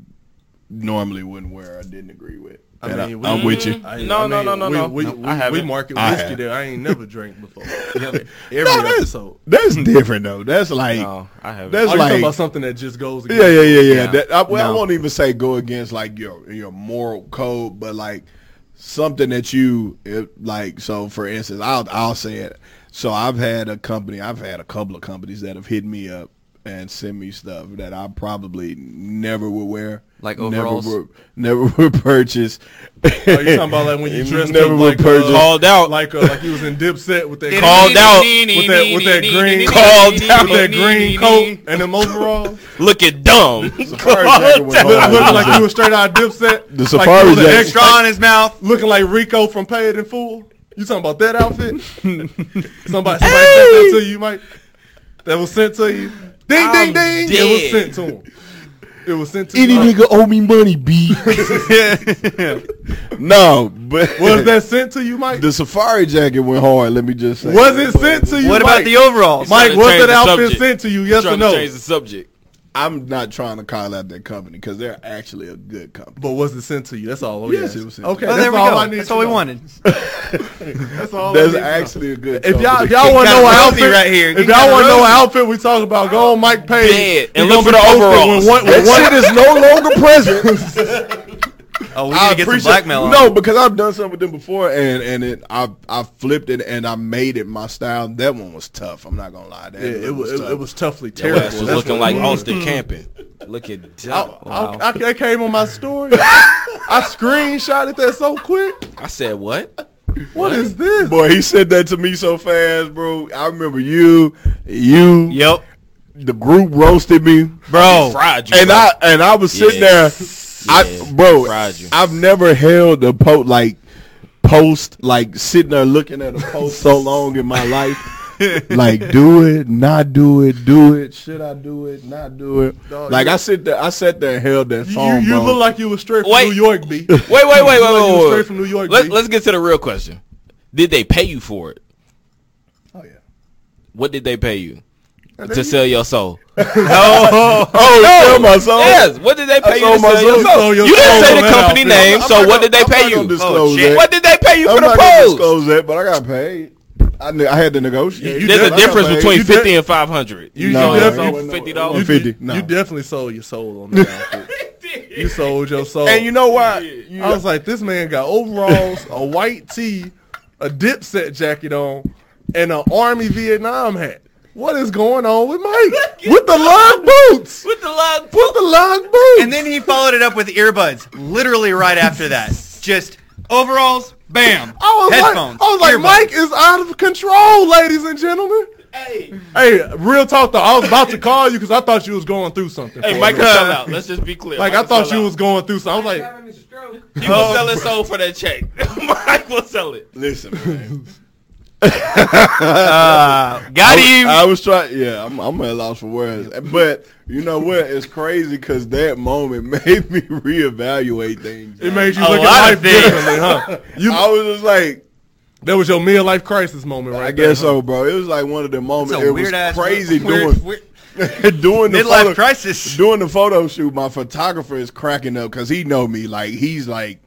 [SPEAKER 1] normally wouldn't wear or didn't agree with?
[SPEAKER 3] I
[SPEAKER 1] And
[SPEAKER 3] mean, we-
[SPEAKER 1] I'm with you.
[SPEAKER 3] I-
[SPEAKER 2] No,
[SPEAKER 3] I
[SPEAKER 2] no,
[SPEAKER 3] mean,
[SPEAKER 2] no, no,
[SPEAKER 3] we,
[SPEAKER 2] no.
[SPEAKER 3] We,
[SPEAKER 2] Nope,
[SPEAKER 3] we,
[SPEAKER 2] I haven't.
[SPEAKER 3] we market
[SPEAKER 1] I
[SPEAKER 3] whiskey
[SPEAKER 1] have.
[SPEAKER 3] there. I ain't never drank before. Every
[SPEAKER 1] No, that's,
[SPEAKER 3] episode.
[SPEAKER 1] that's different though. That's like
[SPEAKER 2] No, I haven't.
[SPEAKER 1] That's
[SPEAKER 3] Oh, you
[SPEAKER 1] like
[SPEAKER 3] talking about something that just goes
[SPEAKER 1] Yeah, yeah, yeah, yeah.
[SPEAKER 4] Yeah.
[SPEAKER 1] That, I, well, I won't even say go against like your your moral code, but like something that you it, like. So, for instance, I'll I'll say it. So, I've had a company. I've had a couple of companies that have hit me up and send me stuff that I probably never would wear.
[SPEAKER 4] Like
[SPEAKER 1] never
[SPEAKER 4] overalls?
[SPEAKER 1] would, never would purchase.
[SPEAKER 3] Oh, you talking about like when you dressed
[SPEAKER 1] never
[SPEAKER 3] up
[SPEAKER 1] would
[SPEAKER 3] like
[SPEAKER 1] purchase.
[SPEAKER 3] uh,
[SPEAKER 2] Called out.
[SPEAKER 3] like uh, like you was in Dipset with that
[SPEAKER 2] Called out.
[SPEAKER 3] with that with that green
[SPEAKER 2] Called
[SPEAKER 3] with
[SPEAKER 2] out.
[SPEAKER 3] that green coat and them overalls.
[SPEAKER 2] Looking dumb.
[SPEAKER 1] Safari jacket was
[SPEAKER 3] looking like you was straight out of Dipset.
[SPEAKER 1] The safari
[SPEAKER 3] you was an
[SPEAKER 1] jacket.
[SPEAKER 3] extra
[SPEAKER 4] Straw in his mouth.
[SPEAKER 3] looking like Rico from Paid in Full. You talking about that outfit? somebody somebody sent that to you, Mike. That was sent to you. Ding
[SPEAKER 2] I'm
[SPEAKER 3] ding ding. It was sent to him. It was sent to
[SPEAKER 1] Any
[SPEAKER 3] you.
[SPEAKER 1] nigga owe me money, B. no, but
[SPEAKER 3] Was that sent to you, Mike?
[SPEAKER 1] the safari jacket went hard. Let me just say.
[SPEAKER 3] Was it sent to you?
[SPEAKER 4] What
[SPEAKER 3] Mike?
[SPEAKER 4] about the overalls?
[SPEAKER 3] Mike,
[SPEAKER 2] Trying
[SPEAKER 3] was that
[SPEAKER 2] the
[SPEAKER 3] outfit
[SPEAKER 2] subject.
[SPEAKER 3] sent to you? Yes
[SPEAKER 2] Trying
[SPEAKER 3] or
[SPEAKER 2] to
[SPEAKER 3] no?
[SPEAKER 2] change the subject.
[SPEAKER 1] I'm not trying to call out that company because they're actually a good company.
[SPEAKER 3] But was it sent to you? That's all.
[SPEAKER 1] Yes,
[SPEAKER 3] yeah.
[SPEAKER 1] it was sent
[SPEAKER 3] Okay,
[SPEAKER 1] to
[SPEAKER 5] Oh,
[SPEAKER 3] that's
[SPEAKER 5] there we
[SPEAKER 3] all
[SPEAKER 5] go.
[SPEAKER 3] I need
[SPEAKER 5] That's all we
[SPEAKER 3] know.
[SPEAKER 5] wanted.
[SPEAKER 3] That's all. I
[SPEAKER 1] That's
[SPEAKER 3] need to
[SPEAKER 1] actually a good.
[SPEAKER 3] If y'all,
[SPEAKER 1] company.
[SPEAKER 3] y'all want to know what
[SPEAKER 5] Rosie
[SPEAKER 3] outfit
[SPEAKER 5] right here.
[SPEAKER 3] if y'all want to know
[SPEAKER 5] Rosie.
[SPEAKER 3] what outfit we talking about, go on Mike Page
[SPEAKER 2] Dead. And
[SPEAKER 3] gonna
[SPEAKER 2] look for
[SPEAKER 3] be
[SPEAKER 2] the
[SPEAKER 3] posted
[SPEAKER 2] overalls.
[SPEAKER 3] With one, with
[SPEAKER 1] that
[SPEAKER 3] one,
[SPEAKER 1] shit is no longer present.
[SPEAKER 5] Oh, we
[SPEAKER 1] I
[SPEAKER 5] need to get some
[SPEAKER 1] appreciate-
[SPEAKER 5] blackmail on.
[SPEAKER 1] No, because I've done something with them before, and and it, I I flipped it and I made it my style. That one was tough. I'm not gonna lie. That
[SPEAKER 3] yeah, it was it,
[SPEAKER 1] tough.
[SPEAKER 3] it was toughly terrible.
[SPEAKER 2] ass was
[SPEAKER 3] That's
[SPEAKER 2] looking
[SPEAKER 3] what-
[SPEAKER 2] like Austin mm-hmm. camping. Look at
[SPEAKER 3] I,
[SPEAKER 2] that.
[SPEAKER 3] I, I, that came on my story. I screenshotted that so quick.
[SPEAKER 2] I said what?
[SPEAKER 3] What is this?
[SPEAKER 1] Boy, he said that to me so fast, bro. I remember you, you,
[SPEAKER 5] Yep,
[SPEAKER 1] the group roasted me,
[SPEAKER 5] bro.
[SPEAKER 2] Fried you.
[SPEAKER 1] and
[SPEAKER 2] bro.
[SPEAKER 1] I and I was sitting
[SPEAKER 2] Yeah.
[SPEAKER 1] There. I, bro,
[SPEAKER 2] you.
[SPEAKER 1] I've never held a post like post like sitting there looking at a post so long in my life. like do it, not do it, do it. Should I do it, not do it?
[SPEAKER 3] Dog,
[SPEAKER 1] like
[SPEAKER 3] you-
[SPEAKER 1] I sit there, I sat there and held that
[SPEAKER 3] You,
[SPEAKER 1] song,
[SPEAKER 3] you
[SPEAKER 1] bro.
[SPEAKER 3] look like you was straight from
[SPEAKER 2] Wait.
[SPEAKER 3] New York, B.
[SPEAKER 2] Wait, wait, wait, wait, wait,
[SPEAKER 3] like
[SPEAKER 2] wait,
[SPEAKER 3] straight from New York,
[SPEAKER 2] Let,
[SPEAKER 3] B.
[SPEAKER 2] let's get to the real question. Did they pay you for it?
[SPEAKER 1] oh yeah.
[SPEAKER 2] What did they pay you to sell your soul?
[SPEAKER 1] Oh, oh, sell my soul.
[SPEAKER 2] Yes. What did they pay you to
[SPEAKER 1] sold my
[SPEAKER 2] sell your
[SPEAKER 1] soul.
[SPEAKER 2] soul?
[SPEAKER 3] Your
[SPEAKER 2] You didn't
[SPEAKER 3] soul
[SPEAKER 2] say the company name.
[SPEAKER 1] I'm
[SPEAKER 2] So
[SPEAKER 1] not
[SPEAKER 2] what did they
[SPEAKER 1] I'm
[SPEAKER 2] pay you?
[SPEAKER 1] disclose
[SPEAKER 5] Oh, shit.
[SPEAKER 2] What did they pay you
[SPEAKER 1] I'm
[SPEAKER 2] for the
[SPEAKER 1] not gonna disclose that, but I got paid. I, kn- I had to negotiate.
[SPEAKER 3] You
[SPEAKER 2] There's
[SPEAKER 3] did-
[SPEAKER 2] a
[SPEAKER 3] I got
[SPEAKER 2] difference between
[SPEAKER 3] You
[SPEAKER 2] fifty
[SPEAKER 3] did-
[SPEAKER 2] and five hundred.
[SPEAKER 3] You,
[SPEAKER 1] No,
[SPEAKER 3] you definitely,
[SPEAKER 1] wasn't-
[SPEAKER 2] fifty dollars.
[SPEAKER 1] 50,
[SPEAKER 3] you-
[SPEAKER 1] no.
[SPEAKER 3] you definitely sold your soul on that outfit. You sold your soul.
[SPEAKER 1] And you know why? You-
[SPEAKER 3] I was like, this man got overalls, a white tee, a dipset jacket on, and an Army Vietnam hat. What is going on with Mike? with the lug boots.
[SPEAKER 2] With the log
[SPEAKER 3] With the lug boots.
[SPEAKER 5] And then he followed it up with earbuds, literally right after that. Just overalls, bam.
[SPEAKER 3] I was
[SPEAKER 5] Headphones.
[SPEAKER 3] like, I was like,
[SPEAKER 5] earbuds.
[SPEAKER 3] Mike is out of control, ladies and gentlemen.
[SPEAKER 2] Hey,
[SPEAKER 3] Hey, real talk though, I was about to call you because I thought you was going through something.
[SPEAKER 2] hey,
[SPEAKER 3] Mike,
[SPEAKER 2] Michael
[SPEAKER 3] real.
[SPEAKER 2] sell out. Let's just be clear.
[SPEAKER 3] Like I thought you
[SPEAKER 2] out.
[SPEAKER 3] was going through something. I was like,
[SPEAKER 6] having a stroke.
[SPEAKER 2] He sell his soul oh, for that check. Mike will sell it.
[SPEAKER 1] Listen, man.
[SPEAKER 5] Uh, got
[SPEAKER 1] I,
[SPEAKER 5] him.
[SPEAKER 1] I was trying. Yeah, I'm, I'm at a loss for words. But you know what? It's crazy because that moment made me reevaluate things.
[SPEAKER 3] it made you
[SPEAKER 5] A
[SPEAKER 3] look at life differently, huh? You,
[SPEAKER 1] I was just like,
[SPEAKER 3] that was your midlife crisis moment, right?
[SPEAKER 1] I
[SPEAKER 3] there,
[SPEAKER 1] guess
[SPEAKER 3] huh?
[SPEAKER 1] so, bro. It was like one of the moments.
[SPEAKER 5] It's a
[SPEAKER 1] It was crazy
[SPEAKER 5] weird-
[SPEAKER 1] doing
[SPEAKER 5] weird-
[SPEAKER 1] doing the
[SPEAKER 5] Midlife
[SPEAKER 1] photo,
[SPEAKER 5] crisis.
[SPEAKER 1] Doing the photo shoot, my photographer is cracking up because he know me. Like he's like,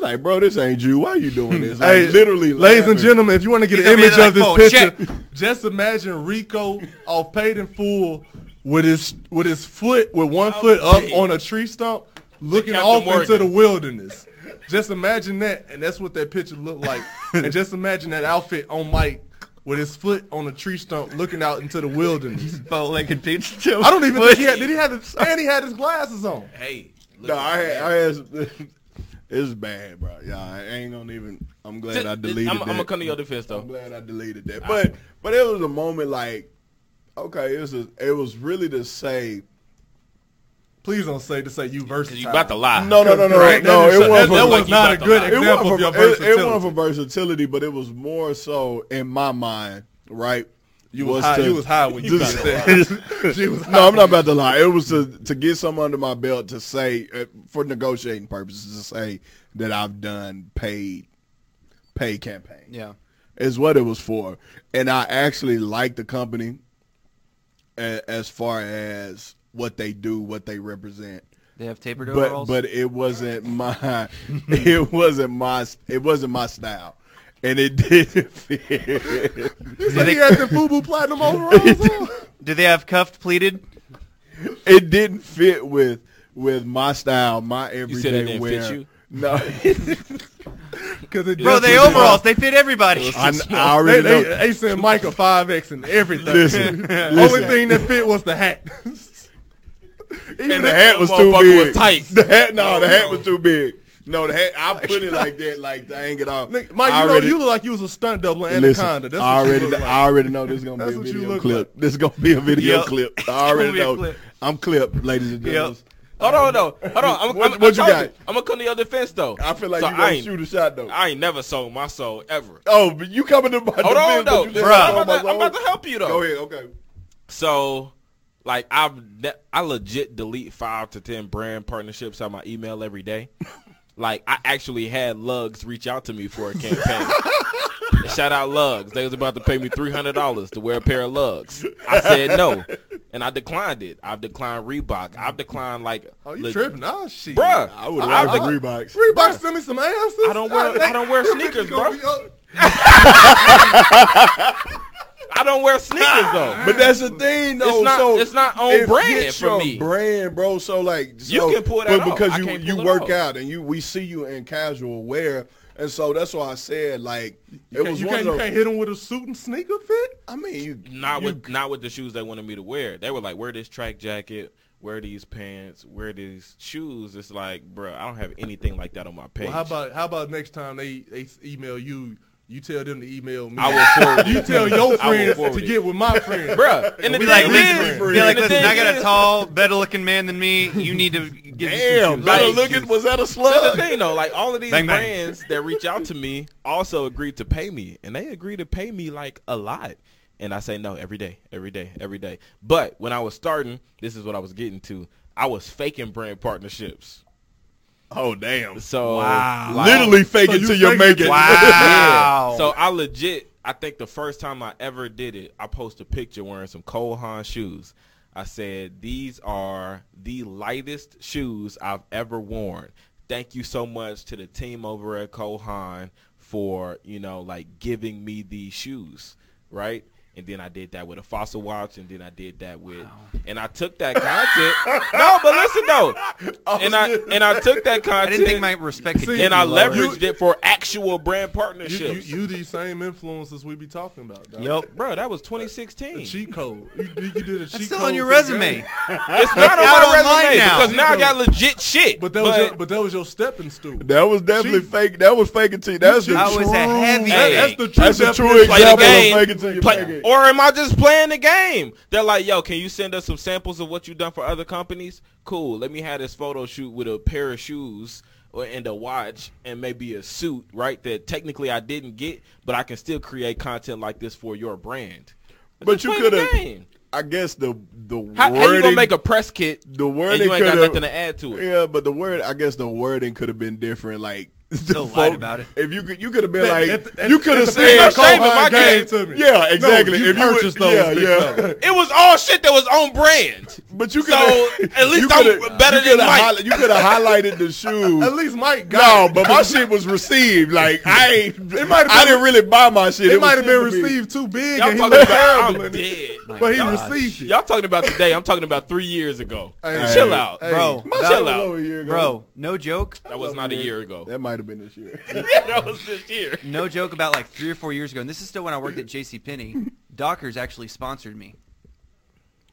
[SPEAKER 1] he's like, bro, this ain't you. Why are you doing this? Like,
[SPEAKER 3] Hey,
[SPEAKER 1] literally,
[SPEAKER 3] ladies and gentlemen, if you want to get
[SPEAKER 5] He's
[SPEAKER 3] an
[SPEAKER 5] gonna
[SPEAKER 3] image
[SPEAKER 5] like,
[SPEAKER 3] of this
[SPEAKER 5] "Oh,
[SPEAKER 3] picture,
[SPEAKER 5] check."
[SPEAKER 3] just imagine Rico off paid in full with his with his foot with one foot up
[SPEAKER 2] paid.
[SPEAKER 3] on a tree stump, looking off
[SPEAKER 2] Morgan.
[SPEAKER 3] into the wilderness. Just imagine that, and that's what that picture looked like. and just imagine that outfit on Mike with his foot on a tree stump, looking out into the wilderness.
[SPEAKER 5] Bow-legged picture too.
[SPEAKER 3] I don't even think he had. Did he have? His, and he had his glasses on.
[SPEAKER 2] Hey,
[SPEAKER 1] No,
[SPEAKER 2] at
[SPEAKER 1] I had. I had. It's bad, bro. Yeah, I ain't gonna even. I'm glad I deleted
[SPEAKER 2] I'm,
[SPEAKER 1] that.
[SPEAKER 2] I'm gonna come to your defense though.
[SPEAKER 1] I'm glad I deleted that. But but it was a moment like, okay, it was a, it was really to say.
[SPEAKER 3] Please don't say to say you versatile.
[SPEAKER 2] You about to lie.
[SPEAKER 1] No, no, no, no,
[SPEAKER 3] Right,
[SPEAKER 1] no. It wasn't
[SPEAKER 3] that
[SPEAKER 1] for-
[SPEAKER 3] was
[SPEAKER 2] like
[SPEAKER 3] not a good
[SPEAKER 2] lie.
[SPEAKER 1] it
[SPEAKER 3] example
[SPEAKER 1] wasn't
[SPEAKER 3] of your
[SPEAKER 1] for, it, it wasn't for versatility, but it was more so in my mind, right?
[SPEAKER 3] You was, high,
[SPEAKER 1] to-
[SPEAKER 3] you was high when you
[SPEAKER 1] Just-
[SPEAKER 3] said that. She was
[SPEAKER 1] no, I'm not about to lie. It was to to get some under my belt to say uh, for negotiating purposes to say that I've done paid paid campaign.
[SPEAKER 5] Yeah.
[SPEAKER 1] is what it was for. And I actually like the company a- as far as what they do, what they represent.
[SPEAKER 5] They have tapered
[SPEAKER 1] But
[SPEAKER 5] overalls.
[SPEAKER 1] but it wasn't my it wasn't my it wasn't my style. And it didn't fit.
[SPEAKER 3] He said he had the FUBU Platinum overalls on.
[SPEAKER 5] Do they have cuffed pleated?
[SPEAKER 1] it didn't fit with with my style, my everyday
[SPEAKER 2] said it didn't
[SPEAKER 1] wear.
[SPEAKER 2] fit you?
[SPEAKER 1] No,
[SPEAKER 3] Cause it
[SPEAKER 5] Bro,
[SPEAKER 3] just
[SPEAKER 5] they
[SPEAKER 3] was-
[SPEAKER 5] overalls. They fit everybody.
[SPEAKER 1] I, I
[SPEAKER 3] They,
[SPEAKER 1] already
[SPEAKER 3] they,
[SPEAKER 1] know.
[SPEAKER 3] they sent Mike a five X and everything.
[SPEAKER 1] Listen,
[SPEAKER 3] Only
[SPEAKER 1] listen.
[SPEAKER 3] thing that fit was the hat.
[SPEAKER 1] and the hat was too
[SPEAKER 2] Motherfucker
[SPEAKER 1] big.
[SPEAKER 2] was tight.
[SPEAKER 1] The hat, no, the hat was too big. No, the hat. I put it like that, like to hang it off.
[SPEAKER 3] Mike,
[SPEAKER 1] I
[SPEAKER 3] you know
[SPEAKER 1] already-
[SPEAKER 3] you look like you was a stunt double in
[SPEAKER 1] Listen,
[SPEAKER 3] Anaconda. That's
[SPEAKER 1] I
[SPEAKER 3] you
[SPEAKER 1] already,
[SPEAKER 3] like.
[SPEAKER 1] I already know this is gonna be a video clip. This is gonna be a video
[SPEAKER 5] Yep.
[SPEAKER 1] clip. I already
[SPEAKER 5] It's gonna be a
[SPEAKER 1] know.
[SPEAKER 5] clip.
[SPEAKER 1] I'm clipped, ladies and gentlemen.
[SPEAKER 2] Hold on, though. Um, Hold on. I'm,
[SPEAKER 1] What-
[SPEAKER 2] I'm,
[SPEAKER 1] what you got?
[SPEAKER 2] I'm gonna come to your defense though.
[SPEAKER 1] I feel like
[SPEAKER 2] So
[SPEAKER 1] you
[SPEAKER 2] I
[SPEAKER 1] gonna
[SPEAKER 2] ain't,
[SPEAKER 1] shoot a shot though.
[SPEAKER 2] I ain't never sold my soul ever.
[SPEAKER 1] oh, but you coming to my
[SPEAKER 2] Hold
[SPEAKER 1] defense,
[SPEAKER 2] though,
[SPEAKER 1] you just
[SPEAKER 2] Bruh,
[SPEAKER 1] sold
[SPEAKER 2] I'm, about to, I'm about to help you though.
[SPEAKER 1] Go ahead, okay.
[SPEAKER 2] So, like, I've I legit delete five to ten brand partnerships on my email every day. Like, I actually had Lugz reach out to me for a campaign. Shout out Lugz. They was about to pay me three hundred dollars to wear a pair of Lugz. I said no. and I declined it. I've declined Reebok. I've declined like.
[SPEAKER 3] Oh, you
[SPEAKER 2] leg-
[SPEAKER 3] tripping? Oh, shit.
[SPEAKER 2] Bruh,
[SPEAKER 1] I would have the Reeboks.
[SPEAKER 3] Reebok send me some answers.
[SPEAKER 2] I don't wear- I don't wear sneakers, bro. I don't wear sneakers though.
[SPEAKER 1] But that's the thing, though.
[SPEAKER 2] It's not-
[SPEAKER 1] so
[SPEAKER 2] it's not on
[SPEAKER 1] if
[SPEAKER 2] brand
[SPEAKER 1] it's
[SPEAKER 2] for
[SPEAKER 1] your
[SPEAKER 2] me.
[SPEAKER 1] Brand, bro. So like,
[SPEAKER 2] You can pull that
[SPEAKER 1] but because
[SPEAKER 2] I
[SPEAKER 1] you you work
[SPEAKER 2] off.
[SPEAKER 1] out and you we see you in casual wear, and so that's why I said like it
[SPEAKER 3] You can't,
[SPEAKER 1] was
[SPEAKER 3] you
[SPEAKER 1] one
[SPEAKER 3] can't,
[SPEAKER 1] of
[SPEAKER 3] you
[SPEAKER 1] those.
[SPEAKER 3] can't hit him with a suit and sneaker fit.
[SPEAKER 1] I mean, you
[SPEAKER 2] Not
[SPEAKER 1] you,
[SPEAKER 2] with not with the shoes they wanted me to wear. They were like, wear this track jacket, wear these pants, wear these shoes. It's like, bro, I don't have anything like that on my page.
[SPEAKER 3] Well, how about how about next time they they email you? You tell them to email me.
[SPEAKER 2] I will forward
[SPEAKER 3] You tell your friends to get with my friends.
[SPEAKER 2] Bruh, and the
[SPEAKER 3] Be
[SPEAKER 2] thing
[SPEAKER 3] like, listen,
[SPEAKER 4] Be like, listen, I got a tall, better looking man than me. You need to get me
[SPEAKER 1] damn,
[SPEAKER 4] some
[SPEAKER 1] better
[SPEAKER 4] shoes.
[SPEAKER 1] looking. Was that a
[SPEAKER 2] That's the thing though, like all of these
[SPEAKER 4] Bang, bang.
[SPEAKER 2] brands that reach out to me also agreed to pay me, and they agreed to pay me like a lot. And I say no every day, every day, every day. But when I was starting, this is what I was getting to. I was faking brand partnerships.
[SPEAKER 1] Oh damn!
[SPEAKER 2] So
[SPEAKER 4] Wow.
[SPEAKER 2] like-
[SPEAKER 1] Literally fake
[SPEAKER 3] So
[SPEAKER 1] it till you make
[SPEAKER 3] it.
[SPEAKER 4] Wow.
[SPEAKER 2] So I legit, I think the first time I ever did it, I posted a picture wearing some Cole Haan shoes. I said, these are the lightest shoes I've ever worn. Thank you so much to the team over at Cole Haan for, you know, like giving me these shoes, right? And then I did that with a fossil watch, and then I did that with, and I took that content. no, but listen though, oh, and I and I took that
[SPEAKER 4] I
[SPEAKER 2] content,
[SPEAKER 4] didn't think my respect could
[SPEAKER 3] See,
[SPEAKER 2] and I
[SPEAKER 4] lower.
[SPEAKER 2] leveraged it for actual brand partnerships.
[SPEAKER 3] you, you these same influences we be talking about. Dog.
[SPEAKER 4] Yep.
[SPEAKER 2] Bro, that was 2016.
[SPEAKER 3] The cheat code. You, you did a cheat
[SPEAKER 4] That's still
[SPEAKER 3] code
[SPEAKER 4] on your resume.
[SPEAKER 2] It's not on
[SPEAKER 4] Out
[SPEAKER 2] my resume
[SPEAKER 4] now.
[SPEAKER 2] because now I got legit shit.
[SPEAKER 3] But that was your, but that was your stepping stool.
[SPEAKER 1] That was definitely
[SPEAKER 3] Cheat.
[SPEAKER 1] fake. That was fake it till you. That's the
[SPEAKER 4] That was a
[SPEAKER 1] true.
[SPEAKER 4] heavy
[SPEAKER 3] That- that's the true
[SPEAKER 1] That's a true
[SPEAKER 3] definition.
[SPEAKER 2] The
[SPEAKER 1] example
[SPEAKER 2] game.
[SPEAKER 1] of fake it till you
[SPEAKER 2] Play-
[SPEAKER 1] make it.
[SPEAKER 2] or am I just playing the game? They're like, yo, can you send us some samples of what you've done for other companies? Cool. Let me have this photo shoot with a pair of shoes or and a watch and maybe a suit, right? That technically I didn't get, but I can still create content like this for your brand.
[SPEAKER 1] But you could have. I guess the the
[SPEAKER 2] How,
[SPEAKER 1] wording.
[SPEAKER 2] how you gonna make a press kit
[SPEAKER 1] the
[SPEAKER 2] and
[SPEAKER 1] wording
[SPEAKER 2] you ain't got nothing to add to it?
[SPEAKER 1] Yeah, but the word. I guess the wording could have been different. Like.
[SPEAKER 4] Still
[SPEAKER 1] the
[SPEAKER 4] lied about it.
[SPEAKER 1] If you could, you could have been like,
[SPEAKER 3] at the-
[SPEAKER 1] you could have said,
[SPEAKER 3] that
[SPEAKER 2] Cole Haan
[SPEAKER 3] Haan
[SPEAKER 2] gave
[SPEAKER 3] to me.
[SPEAKER 1] Yeah, exactly.
[SPEAKER 3] No, you
[SPEAKER 1] if you would-
[SPEAKER 3] purchased those.
[SPEAKER 1] yeah, yeah.
[SPEAKER 2] It was all shit that was on brand.
[SPEAKER 1] But you could
[SPEAKER 2] So, at least I'm better than Mike.
[SPEAKER 1] highli- you could have highlighted the shoes.
[SPEAKER 3] At least Mike
[SPEAKER 1] no,
[SPEAKER 3] got it.
[SPEAKER 1] but my shit was received. Like I ain't.
[SPEAKER 3] It might
[SPEAKER 1] I didn't really buy my shit.
[SPEAKER 3] it
[SPEAKER 1] was
[SPEAKER 3] might have been
[SPEAKER 1] sent me.
[SPEAKER 3] received too big,
[SPEAKER 2] Y'all
[SPEAKER 3] and he
[SPEAKER 2] talking about
[SPEAKER 3] terrible.
[SPEAKER 2] I'm dead.
[SPEAKER 3] But he received it.
[SPEAKER 2] Y'all talking about today. I'm talking about three years ago. Chill out.
[SPEAKER 4] Bro,
[SPEAKER 1] My
[SPEAKER 4] that-
[SPEAKER 1] shit
[SPEAKER 2] chill out.
[SPEAKER 1] over a year ago.
[SPEAKER 4] Bro, no joke.
[SPEAKER 2] That was not a year ago.
[SPEAKER 1] That might have been this year.
[SPEAKER 2] that was this year.
[SPEAKER 4] No joke about like three or four years ago, and this is still when I worked at J.C. Penney. Dockers actually sponsored me.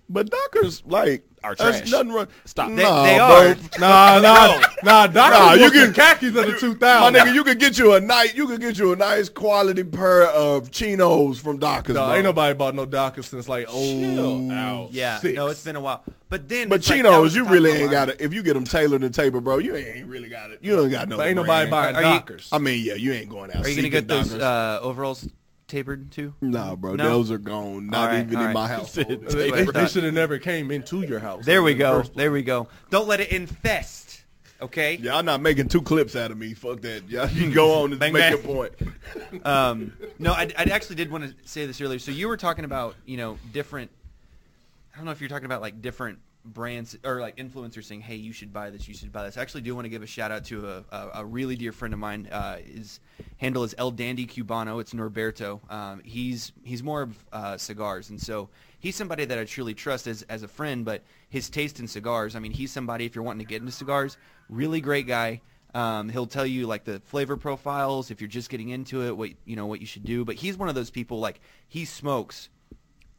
[SPEAKER 1] But Dockers like
[SPEAKER 2] Are
[SPEAKER 1] there's
[SPEAKER 2] trash.
[SPEAKER 1] Nothing wrong.
[SPEAKER 2] Stop.
[SPEAKER 4] They,
[SPEAKER 1] Nah,
[SPEAKER 4] they
[SPEAKER 1] bro.
[SPEAKER 4] are.
[SPEAKER 3] Nah, nah, nah. Doc
[SPEAKER 1] Nah, you
[SPEAKER 3] you
[SPEAKER 1] can-
[SPEAKER 3] can khakis of the two
[SPEAKER 1] My nigga, you could get you a night. you could get you a nice quality pair of chinos from Dockers.
[SPEAKER 3] No,
[SPEAKER 1] bro.
[SPEAKER 3] ain't nobody bought no Dockers since like oh
[SPEAKER 2] Chill out.
[SPEAKER 4] Yeah,
[SPEAKER 3] six.
[SPEAKER 4] no, it's been a while. But then,
[SPEAKER 1] But
[SPEAKER 4] it's like,
[SPEAKER 1] chinos, you really ain't got it. If you get them tailored and taper, bro, you ain't really got it. You don't got no.
[SPEAKER 3] But ain't nobody buying
[SPEAKER 4] Are you-
[SPEAKER 3] Dockers.
[SPEAKER 1] I mean, yeah, you ain't going out.
[SPEAKER 4] Are you gonna
[SPEAKER 1] seeking
[SPEAKER 4] get those uh, overalls tapered too?
[SPEAKER 1] Nah, bro,
[SPEAKER 4] No?
[SPEAKER 1] those are gone. Not
[SPEAKER 4] right,
[SPEAKER 1] even in
[SPEAKER 4] right.
[SPEAKER 1] my house.
[SPEAKER 3] they
[SPEAKER 4] That's what I
[SPEAKER 3] they,
[SPEAKER 4] thought.
[SPEAKER 3] should have never came into your house.
[SPEAKER 4] There we
[SPEAKER 3] the
[SPEAKER 4] go. There we go. Don't let it infest. Okay.
[SPEAKER 1] Y'all not making two clips out of me. Fuck that. Y'all you go on and make your point.
[SPEAKER 4] Um, no, I, I actually did want to say this earlier. So you were talking about, you know, different. I don't know if you're talking about like different brands or like influencers saying, "Hey, you should buy this. You should buy this." I actually do want to give a shout out to a, a, a really dear friend of mine. Uh, his handle is El Dandy Cubano. It's Norberto. Um, he's he's more of uh, cigars, and so he's somebody that I truly trust as as a friend. But his taste in cigars, I mean, he's somebody if you're wanting to get into cigars, really great guy. Um, he'll tell you like the flavor profiles if you're just getting into it, what you know what you should do. But he's one of those people like he smokes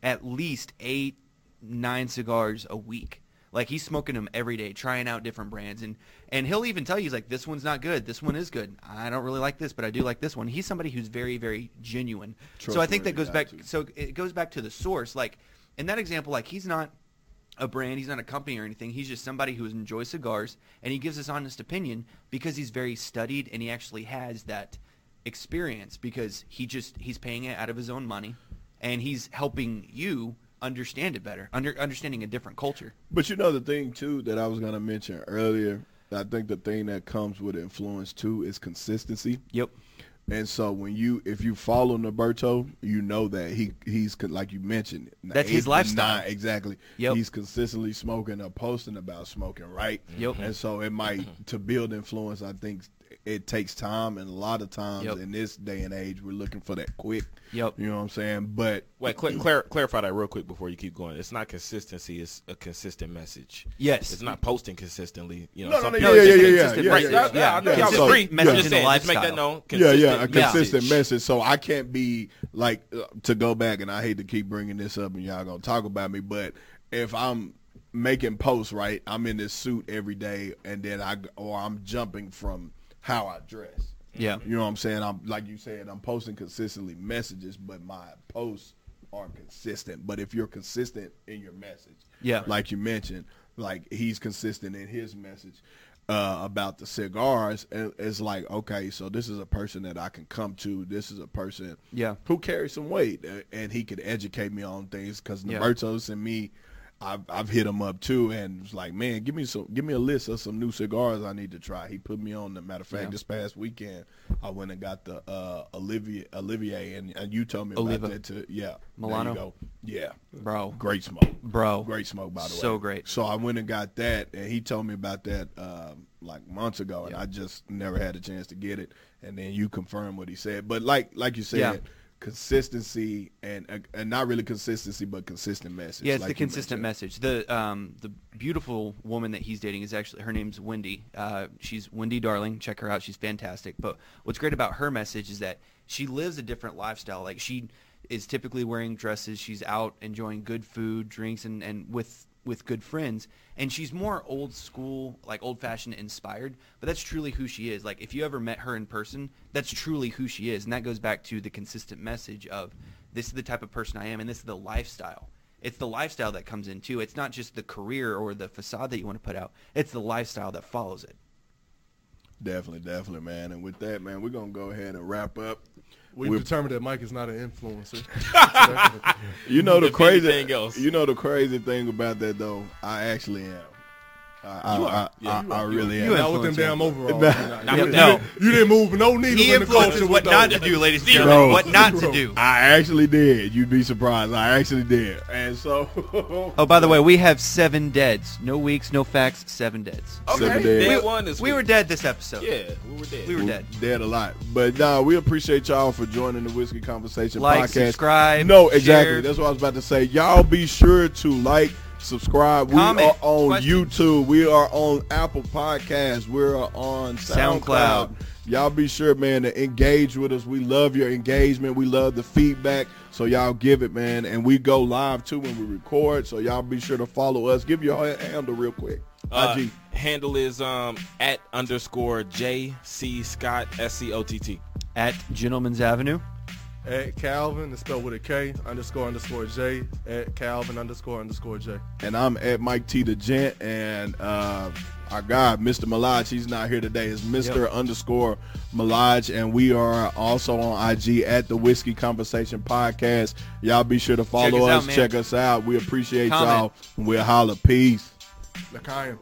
[SPEAKER 4] at least eight, nine cigars a week. Like he's smoking them every day, trying out different brands, and and he'll even tell you he's like, this one's not good, this one is good. I don't really like this, but I do like this one. He's somebody who's very, very genuine. So I think that goes back.
[SPEAKER 1] Trustworthy,
[SPEAKER 4] So it goes back to the source. Like in that example, like he's not a brand, he's not a company or anything. He's just somebody who enjoys cigars, and he gives his honest opinion because he's very studied and he actually has that experience because he just he's paying it out of his own money, and he's helping you understand it better, under understanding a different culture.
[SPEAKER 1] But you know the thing too that I was gonna mention earlier. I think the thing that comes with influence too is consistency.
[SPEAKER 4] Yep.
[SPEAKER 1] And so when you if you follow Norberto, you know that he he's like you mentioned.
[SPEAKER 4] That's his lifestyle.
[SPEAKER 1] nine- exactly.
[SPEAKER 4] Yep.
[SPEAKER 1] He's consistently smoking or posting about smoking, right?
[SPEAKER 4] Yep.
[SPEAKER 1] And so it might to build influence. I think it takes time, and a lot of times
[SPEAKER 4] Yep.
[SPEAKER 1] in this day and age, we're looking for that quick.
[SPEAKER 4] Yep.
[SPEAKER 1] You know what I'm saying? But
[SPEAKER 2] Wait, cl- clar- clarify that real quick before you keep going. It's not consistency; it's a consistent message.
[SPEAKER 4] Yes.
[SPEAKER 2] It's not posting consistently. You know,
[SPEAKER 1] No, no,
[SPEAKER 2] some
[SPEAKER 1] no,
[SPEAKER 2] people-
[SPEAKER 1] yeah,
[SPEAKER 4] it's
[SPEAKER 1] yeah,
[SPEAKER 4] just
[SPEAKER 1] yeah, yeah,
[SPEAKER 4] consistent
[SPEAKER 1] yeah,
[SPEAKER 2] Right,
[SPEAKER 4] message.
[SPEAKER 2] yeah, yeah, I know.
[SPEAKER 1] yeah.
[SPEAKER 2] Y'all
[SPEAKER 1] So-
[SPEAKER 2] agree.
[SPEAKER 4] message
[SPEAKER 2] Just
[SPEAKER 4] in
[SPEAKER 2] saying,
[SPEAKER 4] the
[SPEAKER 2] just make that
[SPEAKER 4] lifestyle.
[SPEAKER 2] known.
[SPEAKER 1] yeah, yeah, a
[SPEAKER 2] Consistent message.
[SPEAKER 1] message. So I can't be like uh, to go back, and I hate to keep bringing this up, and y'all gonna talk about me, but if I'm making posts, right, I'm in this suit every day, and then I or I'm jumping from how I dress.
[SPEAKER 4] Yeah.
[SPEAKER 1] You know what I'm saying? I'm like you said, I'm posting consistently messages, but my posts aren't consistent. But if you're consistent in your message,
[SPEAKER 4] Yeah.
[SPEAKER 1] like you mentioned, like he's consistent in his message uh, about the cigars, and it's like, okay, so this is a person that I can come to. This is a person,
[SPEAKER 4] Yeah.
[SPEAKER 1] who carries some weight, uh, and he could educate me on things because
[SPEAKER 4] Yeah.
[SPEAKER 1] And me. I've, I've hit him up too, and it's like, man, give me some, give me a list of some new cigars I need to try. He put me on. The matter of fact,
[SPEAKER 4] Yeah.
[SPEAKER 1] this past weekend, I went and got the uh, Olivier, Olivier, and, and you told me
[SPEAKER 4] Oliva.
[SPEAKER 1] about that too. Yeah,
[SPEAKER 4] Melanio?
[SPEAKER 1] There you go. Yeah,
[SPEAKER 4] Bro.
[SPEAKER 1] great smoke,
[SPEAKER 4] Bro.
[SPEAKER 1] great smoke by the way.
[SPEAKER 4] So great.
[SPEAKER 1] So I went and got that, and he told me about that um, like months ago, and
[SPEAKER 4] Yeah.
[SPEAKER 1] I just never had a chance to get it. And then you confirmed what he said, but like like you said.
[SPEAKER 4] Yeah.
[SPEAKER 1] Consistency and uh, and not really consistency, but consistent message.
[SPEAKER 4] Yeah, it's
[SPEAKER 1] like
[SPEAKER 4] the consistent
[SPEAKER 1] mentioned.
[SPEAKER 4] message. The um the beautiful woman that he's dating is actually her name's Wendy. Uh, she's Wendy Darling. Check her out. She's fantastic. But what's great about her message is that she lives a different lifestyle. Like she is typically wearing dresses. She's out enjoying good food, drinks, and and with with good friends. And she's more old school, like old fashioned inspired. But that's truly who she is. Like if you ever met her in person, that's truly who she is. And that goes back to the consistent message of this is the type of person I am, and this is the lifestyle. It's the lifestyle that comes in too. It's not just the career or the facade that you want to put out. It's the lifestyle that follows it.
[SPEAKER 1] Definitely, definitely, man. And with that, man, we're gonna go ahead and wrap up.
[SPEAKER 3] We've
[SPEAKER 1] We've-
[SPEAKER 3] determined that Mike is not an influencer.
[SPEAKER 1] You know the
[SPEAKER 2] If
[SPEAKER 1] crazy
[SPEAKER 2] anything else.
[SPEAKER 1] You know the crazy thing about that though. I actually am. I, I,
[SPEAKER 2] are.
[SPEAKER 1] I,
[SPEAKER 2] Yeah,
[SPEAKER 1] I,
[SPEAKER 2] you
[SPEAKER 1] I
[SPEAKER 2] are.
[SPEAKER 1] really
[SPEAKER 4] You
[SPEAKER 1] am.
[SPEAKER 3] not with them damn overalls.
[SPEAKER 1] Nah.
[SPEAKER 3] You're not-
[SPEAKER 2] Not
[SPEAKER 3] you,
[SPEAKER 2] with
[SPEAKER 3] didn't- you didn't move no needles
[SPEAKER 4] He
[SPEAKER 3] in the culture
[SPEAKER 4] influences
[SPEAKER 3] with
[SPEAKER 4] what
[SPEAKER 3] those.
[SPEAKER 4] not to do, ladies and
[SPEAKER 1] Bro.
[SPEAKER 4] gentlemen. What not to do.
[SPEAKER 1] I actually did. You'd be surprised. I actually did. And so
[SPEAKER 4] Oh, by the way, we have seven deads. No weeks, no facts, seven deads.
[SPEAKER 1] Seven days.
[SPEAKER 2] Dead
[SPEAKER 1] We-
[SPEAKER 2] one this
[SPEAKER 4] We were dead this episode.
[SPEAKER 2] Yeah, we were dead.
[SPEAKER 4] We were
[SPEAKER 1] We're
[SPEAKER 4] dead.
[SPEAKER 1] dead a lot. But nah, we appreciate y'all for joining the Whiskey Conversation
[SPEAKER 4] Like,
[SPEAKER 1] podcast.
[SPEAKER 4] subscribe,
[SPEAKER 1] No, exactly.
[SPEAKER 4] share.
[SPEAKER 1] That's what I was about to say. Y'all be sure to like, subscribe.
[SPEAKER 4] Comment,
[SPEAKER 1] we are on
[SPEAKER 4] questions.
[SPEAKER 1] YouTube. We are on Apple Podcasts. We're on SoundCloud.
[SPEAKER 4] SoundCloud.
[SPEAKER 1] Y'all be sure, man, to engage with us. We love your engagement. We love the feedback. So y'all give it, man. And we go live too when we record. So y'all be sure to follow us. Give your handle real quick.
[SPEAKER 2] Uh,
[SPEAKER 1] IG.
[SPEAKER 2] handle is um at underscore J C Scott S C O T T.
[SPEAKER 4] At Gentleman's Avenue.
[SPEAKER 3] At Kalvin, it's spelled with a K, underscore, underscore J, at Kalvin, underscore, underscore J.
[SPEAKER 1] and I'm at Mike T the Gent, and uh, our guy, Mr. Malaj, he's not here today. is Mr. underscore Malaj, and we are also on IG at the Whiskey Conversation Podcast. Y'all be sure to follow
[SPEAKER 4] us
[SPEAKER 1] us,
[SPEAKER 4] out,
[SPEAKER 1] check us out. We appreciate
[SPEAKER 4] Comment.
[SPEAKER 1] y'all. We'll holla. Peace.
[SPEAKER 3] L'chaim.